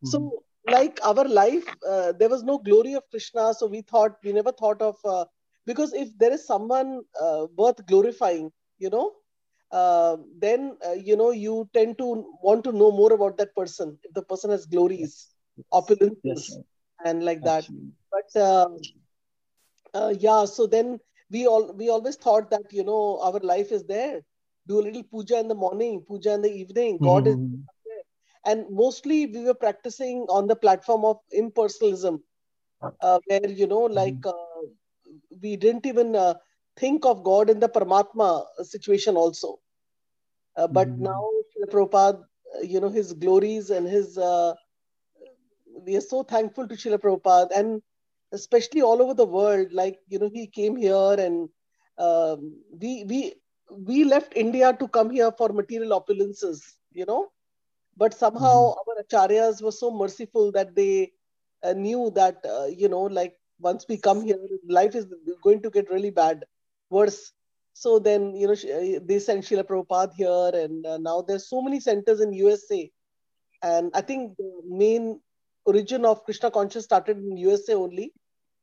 So, like our life, uh, there was no glory of Krishna, so we thought we never thought of uh, because if there is someone uh, worth glorifying, you know, uh, then uh, you know you tend to want to know more about that person if the person has glories, opulences, yes and like that. actually. But uh, uh, yeah, so then we all we always thought that you know our life is there. Do a little puja in the morning, puja in the evening. God is Mhm. and mostly we were practicing on the platform of impersonalism uh, where you know like uh, we didn't even uh, think of god in the paramatma situation also uh, but Mhm. now Srila Prabhupada you know, his glories and his. We are so thankful to Srila Prabhupada and especially all over the world. Like you know, he came here and um, we we we left India to come here for material opulences. You know, but somehow mm-hmm. our acharyas were so merciful that they uh, knew that uh, you know, like once we come here, life is going to get really bad, worse. So then, you know, uh, they sent Srila Prabhupada here, and uh, now there's so many centers in USA. And I think the main origin of Krishna consciousness started in USA only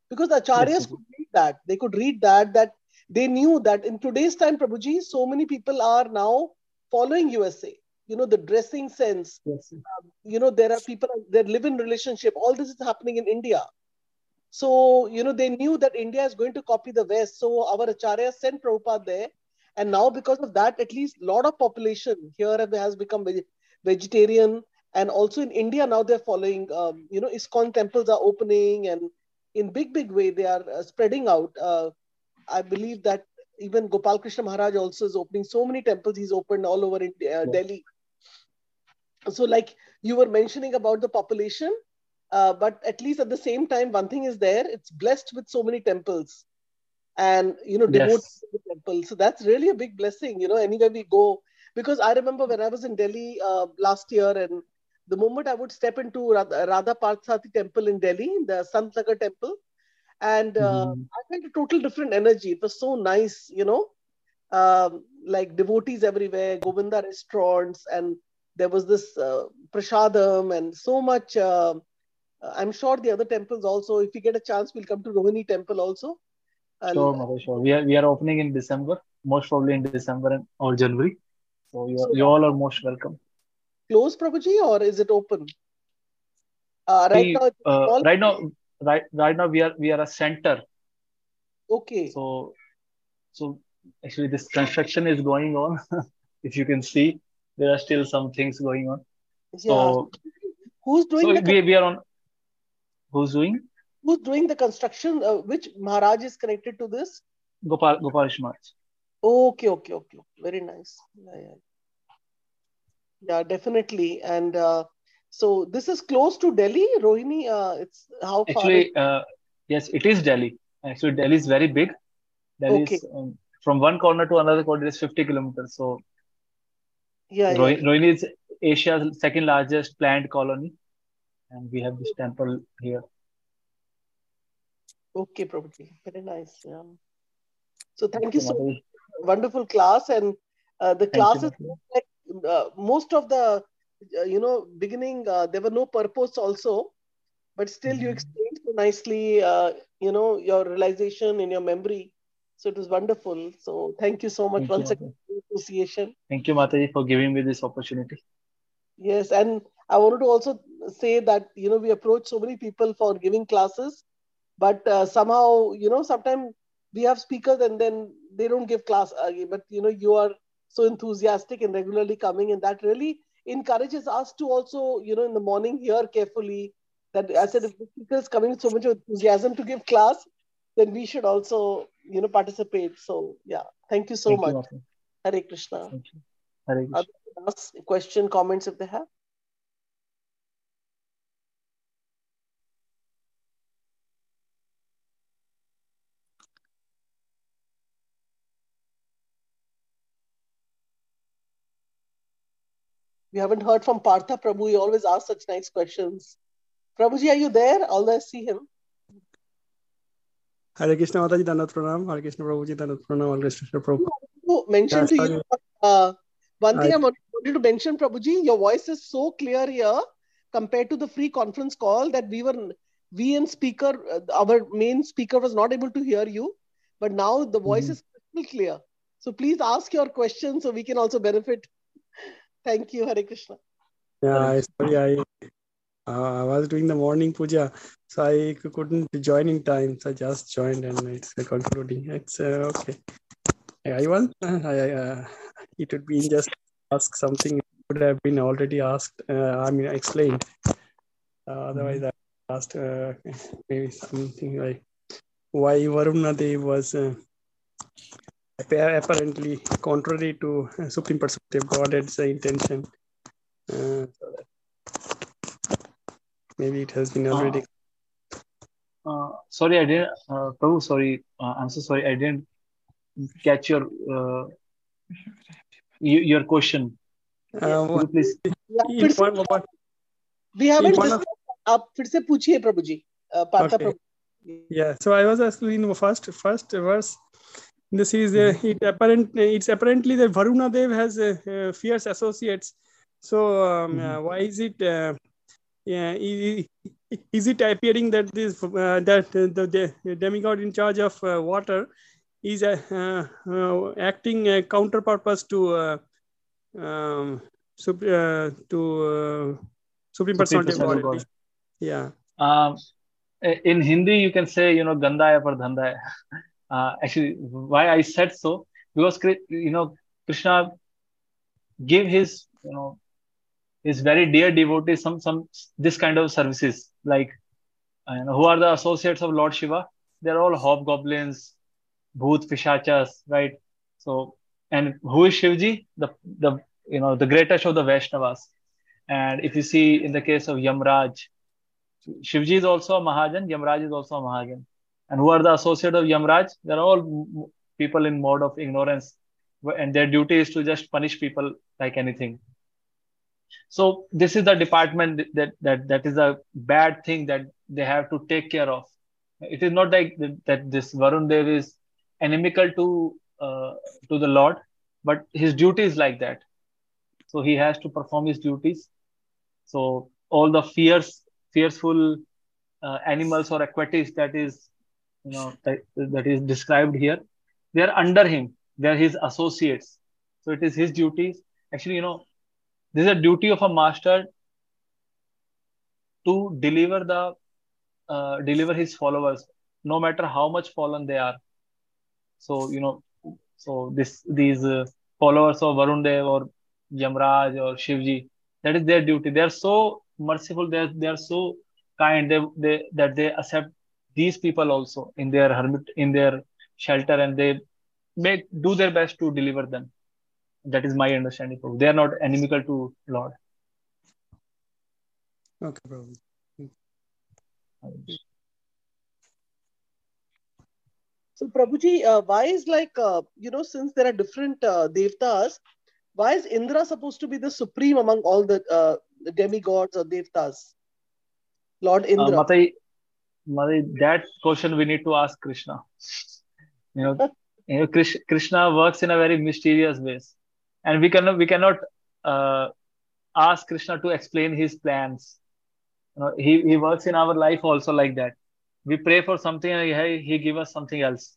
because the acharyas yes. could read that. They could read that, that they knew that in today's time, Prabhuji, so many people are now following USA. You know, the dressing sense. Yes. Um, you know, there are people, that live in relationship. All this is happening in India. So, you know, they knew that India is going to copy the West. So our Acharya sent Prabhupada there. And now because of that, at least a lot of population here has become vegetarian. And also in India, now they're following, um, you know, ISKCON temples are opening and in big, big way, they are uh, spreading out. Uh, I believe that even Gopal Krishna Maharaj also is opening so many temples. He's opened all over in uh, yeah. Delhi. So like you were mentioning about the population, uh, but at least at the same time, one thing is there: it's blessed with so many temples, and you know, devoted yes. to the temple. So that's really a big blessing. You know, anywhere we go, because I remember when I was in Delhi uh, last year, and the moment I would step into Radha, Radha Parthasarathi temple in Delhi, the Santnagar temple, and uh, mm-hmm. I felt a total different energy. It was so nice, you know, um, like devotees everywhere, Govinda restaurants, and there was this uh, prashadam and so much. Uh, uh, I'm sure the other temples also, if we get a chance, we'll come to Rohini temple also. And, sure, Mother, sure. We are, we are opening in December, most probably in December and, or January. So you, so, you all are most welcome. Closed, Prabhuji, or is it open? Uh, right we, now, uh, right now, right right now we are we are a center. Okay. So, so actually, this construction is going on. if you can see, there are still some things going on. Yeah. So, who's doing so the we, we are on Who's doing? Who's doing the construction? Uh, which Maharaj is connected to this? Gopal Gopal Maharaj. Okay, okay, okay. Very nice. Yeah, yeah. Yeah definitely. And uh, so this is close to Delhi, Rohini. Uh, it's how far? Actually, uh, yes, it is Delhi. Actually, Delhi is very big. Delhi okay. is um, from one corner to another corner is 50 kilometers. So, yeah, Rohini, yeah. Rohini is Asia's second largest plant colony and we have this temple here. Okay, Prabhuji. Very nice. Yeah. So thank you so much. Wonderful class. And uh, the classes, like, uh, most of the, uh, you know, beginning, uh, there were no purpose also, but still mm-hmm. you explained so nicely, uh, you know, your realization in your memory. So it was wonderful. So thank you so much thank once you, again association. Thank you, Mataji, for giving me this opportunity. Yes, and I wanted to also say that you know we approach so many people for giving classes, but uh, somehow you know sometimes we have speakers and then they don't give class. Uh, but you know you are so enthusiastic and regularly coming, and that really encourages us to also you know in the morning hear carefully. That I said if the speaker is coming with so much enthusiasm to give class, then we should also you know participate. So yeah, thank you so thank much. You, Hare Krishna. Thank you. Hare Krishna. Ask question, comments if they have. We haven't heard from Partha Prabhu. He always asks such nice questions. Prabhuji, are you there? Although I see him. Hare Krishna Mataji Dandat Pranam. Hare Krishna Prabhuji Dandat Pranam. All Krishna Prabhu. Mention to you. Uh, one thing I wanted to mention, Prabhuji, your voice is so clear here compared to the free conference call that we were, we and speaker, uh, our main speaker was not able to hear you, but now the voice mm-hmm. is crystal clear. So please ask your questions so we can also benefit Thank you, Hare Krishna. Yeah, sorry, I uh, I was doing the morning puja, so I couldn't join in time. So I just joined and it's uh, concluding. It's uh, okay. I want. I, uh, it would be just ask something would have been already asked. Uh, I mean, explained. Uh, otherwise, mm-hmm. I asked uh, maybe something like why Varuna Dev was uh, apparently contrary to supreme perspective god had the intention Uh, so that maybe it has been already. Uh, sorry, I didn't. Uh, Prabhu, sorry. Uh, I'm so sorry. I didn't catch your uh, y- your question. Uh, Could you what- please. Yeah, in फिर से- one- one- we haven't one of- discussed. आप फिर से पूछिए प्रभु जी uh, Partha Okay. Prabhu Yeah, so I was asking in the first first verse. This is uh, it apparent. It's apparently that Varuna Dev has uh, uh, fierce associates. So um, uh, why is it? Uh, yeah, i- i- is it appearing that this uh, that uh, the, the demigod in charge of uh, water is uh, uh, uh, acting a counter purpose to uh, um, sup- uh, to uh, supreme personality of Personality of God? God. Yeah. Um, in Hindi, you can say, you know, ganda hai par dhanda hai. Uh, actually, why I said so because you know Krishna gave his you know his very dear devotees some some this kind of services like uh, you know, who are the associates of Lord Shiva? They're all hobgoblins, bhoot pishachas, right? So and who is Shivji? The the you know the greatest of the Vaishnavas. And if you see in the case of Yamraj, Shivji is also a Mahajan, Yamraj is also a Mahajan. And who are the associate of Yamraj? They're all people in mode of ignorance, and their duty is to just punish people like anything. So this is the department that that that is a bad thing that they have to take care of. It is not like that, this Varun Dev is inimical to uh, to the Lord, but his duty is like that. So he has to perform his duties. So all the fierce, fearful uh, animals or aquatics that is, you know, that, that is described here, they are under him. They are his associates. So it is his duties. Actually, you know, this is a duty of a master to deliver the uh, deliver his followers, no matter how much fallen they are. So you know, so this these uh, followers of Varun Dev or Yamraj or Shivji, that is their duty. They are so merciful. They are, they are so kind. They, they that they accept these people also in their hermit in their shelter, and they make do their best to deliver them. That is my understanding. Prabhu. They are not inimical to Lord. Okay, Prabhu. So Prabhuji, uh, why is like uh, you know since there are different uh, devtas, why is Indra supposed to be the supreme among all the, uh, demigods or devtas? Lord Uh, Indra. Matai, Matai, that question we need to ask Krishna. You know, you know, Krish, Krishna works in a very mysterious ways, and we cannot we cannot uh, ask Krishna to explain his plans. You know, he he works in our life also like that. We pray for something and he, he give us something else.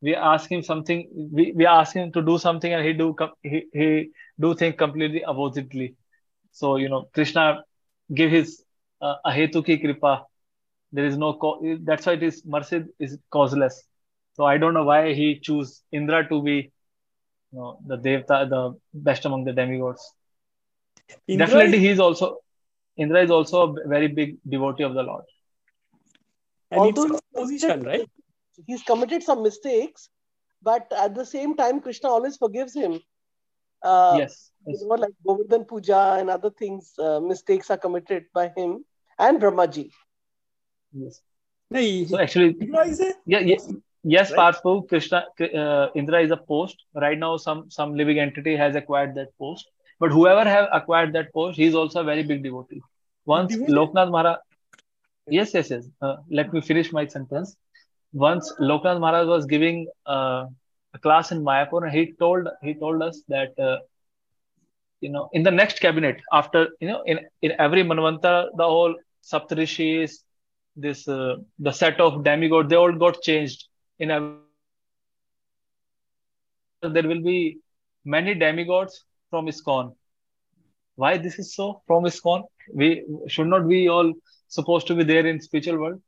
We ask him something. We, we ask him to do something and he do he, he do things completely oppositely. So you know, Krishna give his uh, ahetuki kripa. There is no co- that's why it is mercy is causeless. So I don't know why he choose Indra to be you know, the devta, the best among the demigods. Indra Definitely, is- he is also Indra is also a very big devotee of the Lord. and it's Although a position, right? he's committed some mistakes, but at the same time, Krishna always forgives him. Uh, yes. yes. You know, like Govardhan Puja and other things, uh, mistakes are committed by him and Brahmaji. Yes. No, So actually, Indra is a yeah, yes, yes, Right. Parthu, Krishna, uh, Indra is a post. Right now, some some living entity has acquired that post. But whoever have acquired that post, he is also a very big devotee. Once Devotee? Loknath Maharaj, yes, yes, yes. Uh, let me finish my sentence. Once Loknath Maharaj was giving uh, a class in Mayapur, and he told he told us that uh, you know in the next cabinet after you know in in every Manvanta, the whole Saptarishis, this uh, the set of demigod, they all got changed in a there will be many demigods from ISKCON. Why this is so from ISKCON? We should not be all supposed to be there in spiritual world.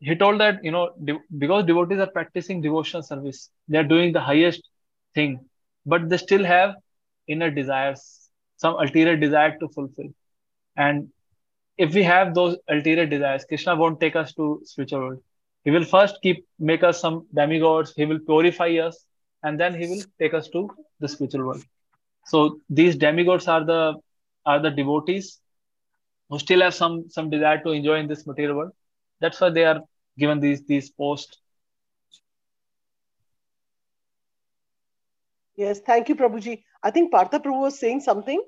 He told that you know de- because devotees are practicing devotional service, they are doing the highest thing, but they still have inner desires, some ulterior desire to fulfill. And if we have those ulterior desires, Krishna won't take us to spiritual world. He will first keep make us some demigods. He will purify us, and then he will take us to the spiritual world. So these demigods are the are the devotees who still have some some desire to enjoy in this material world. That's why they are given these these posts. Yes, thank you, Prabhuji. I think Partha Prabhu was saying something.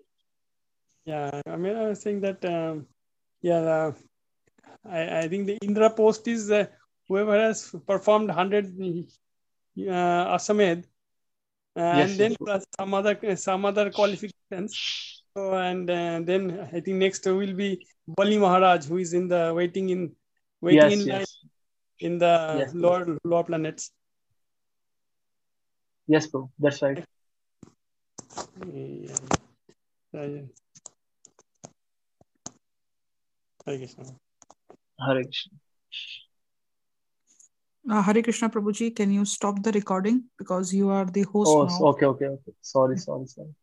Yeah, I mean, I was saying that, um, yeah, uh, I, I think the Indra post is uh, whoever has performed 100 uh, Aswamed, uh, Yes, and then yes. plus some other some other qualifications. So, and uh, then I think next will be Bali Maharaj, who is in the waiting in waiting Yes, in line in the lower lower planets. yes, bro. That's right. Yeah. Yeah. Hare Krishna. Hare Krishna. Uh, Hare Krishna Prabhuji, can you stop the recording because you are the host Oh, now? okay, okay, okay. Sorry, sorry, sorry.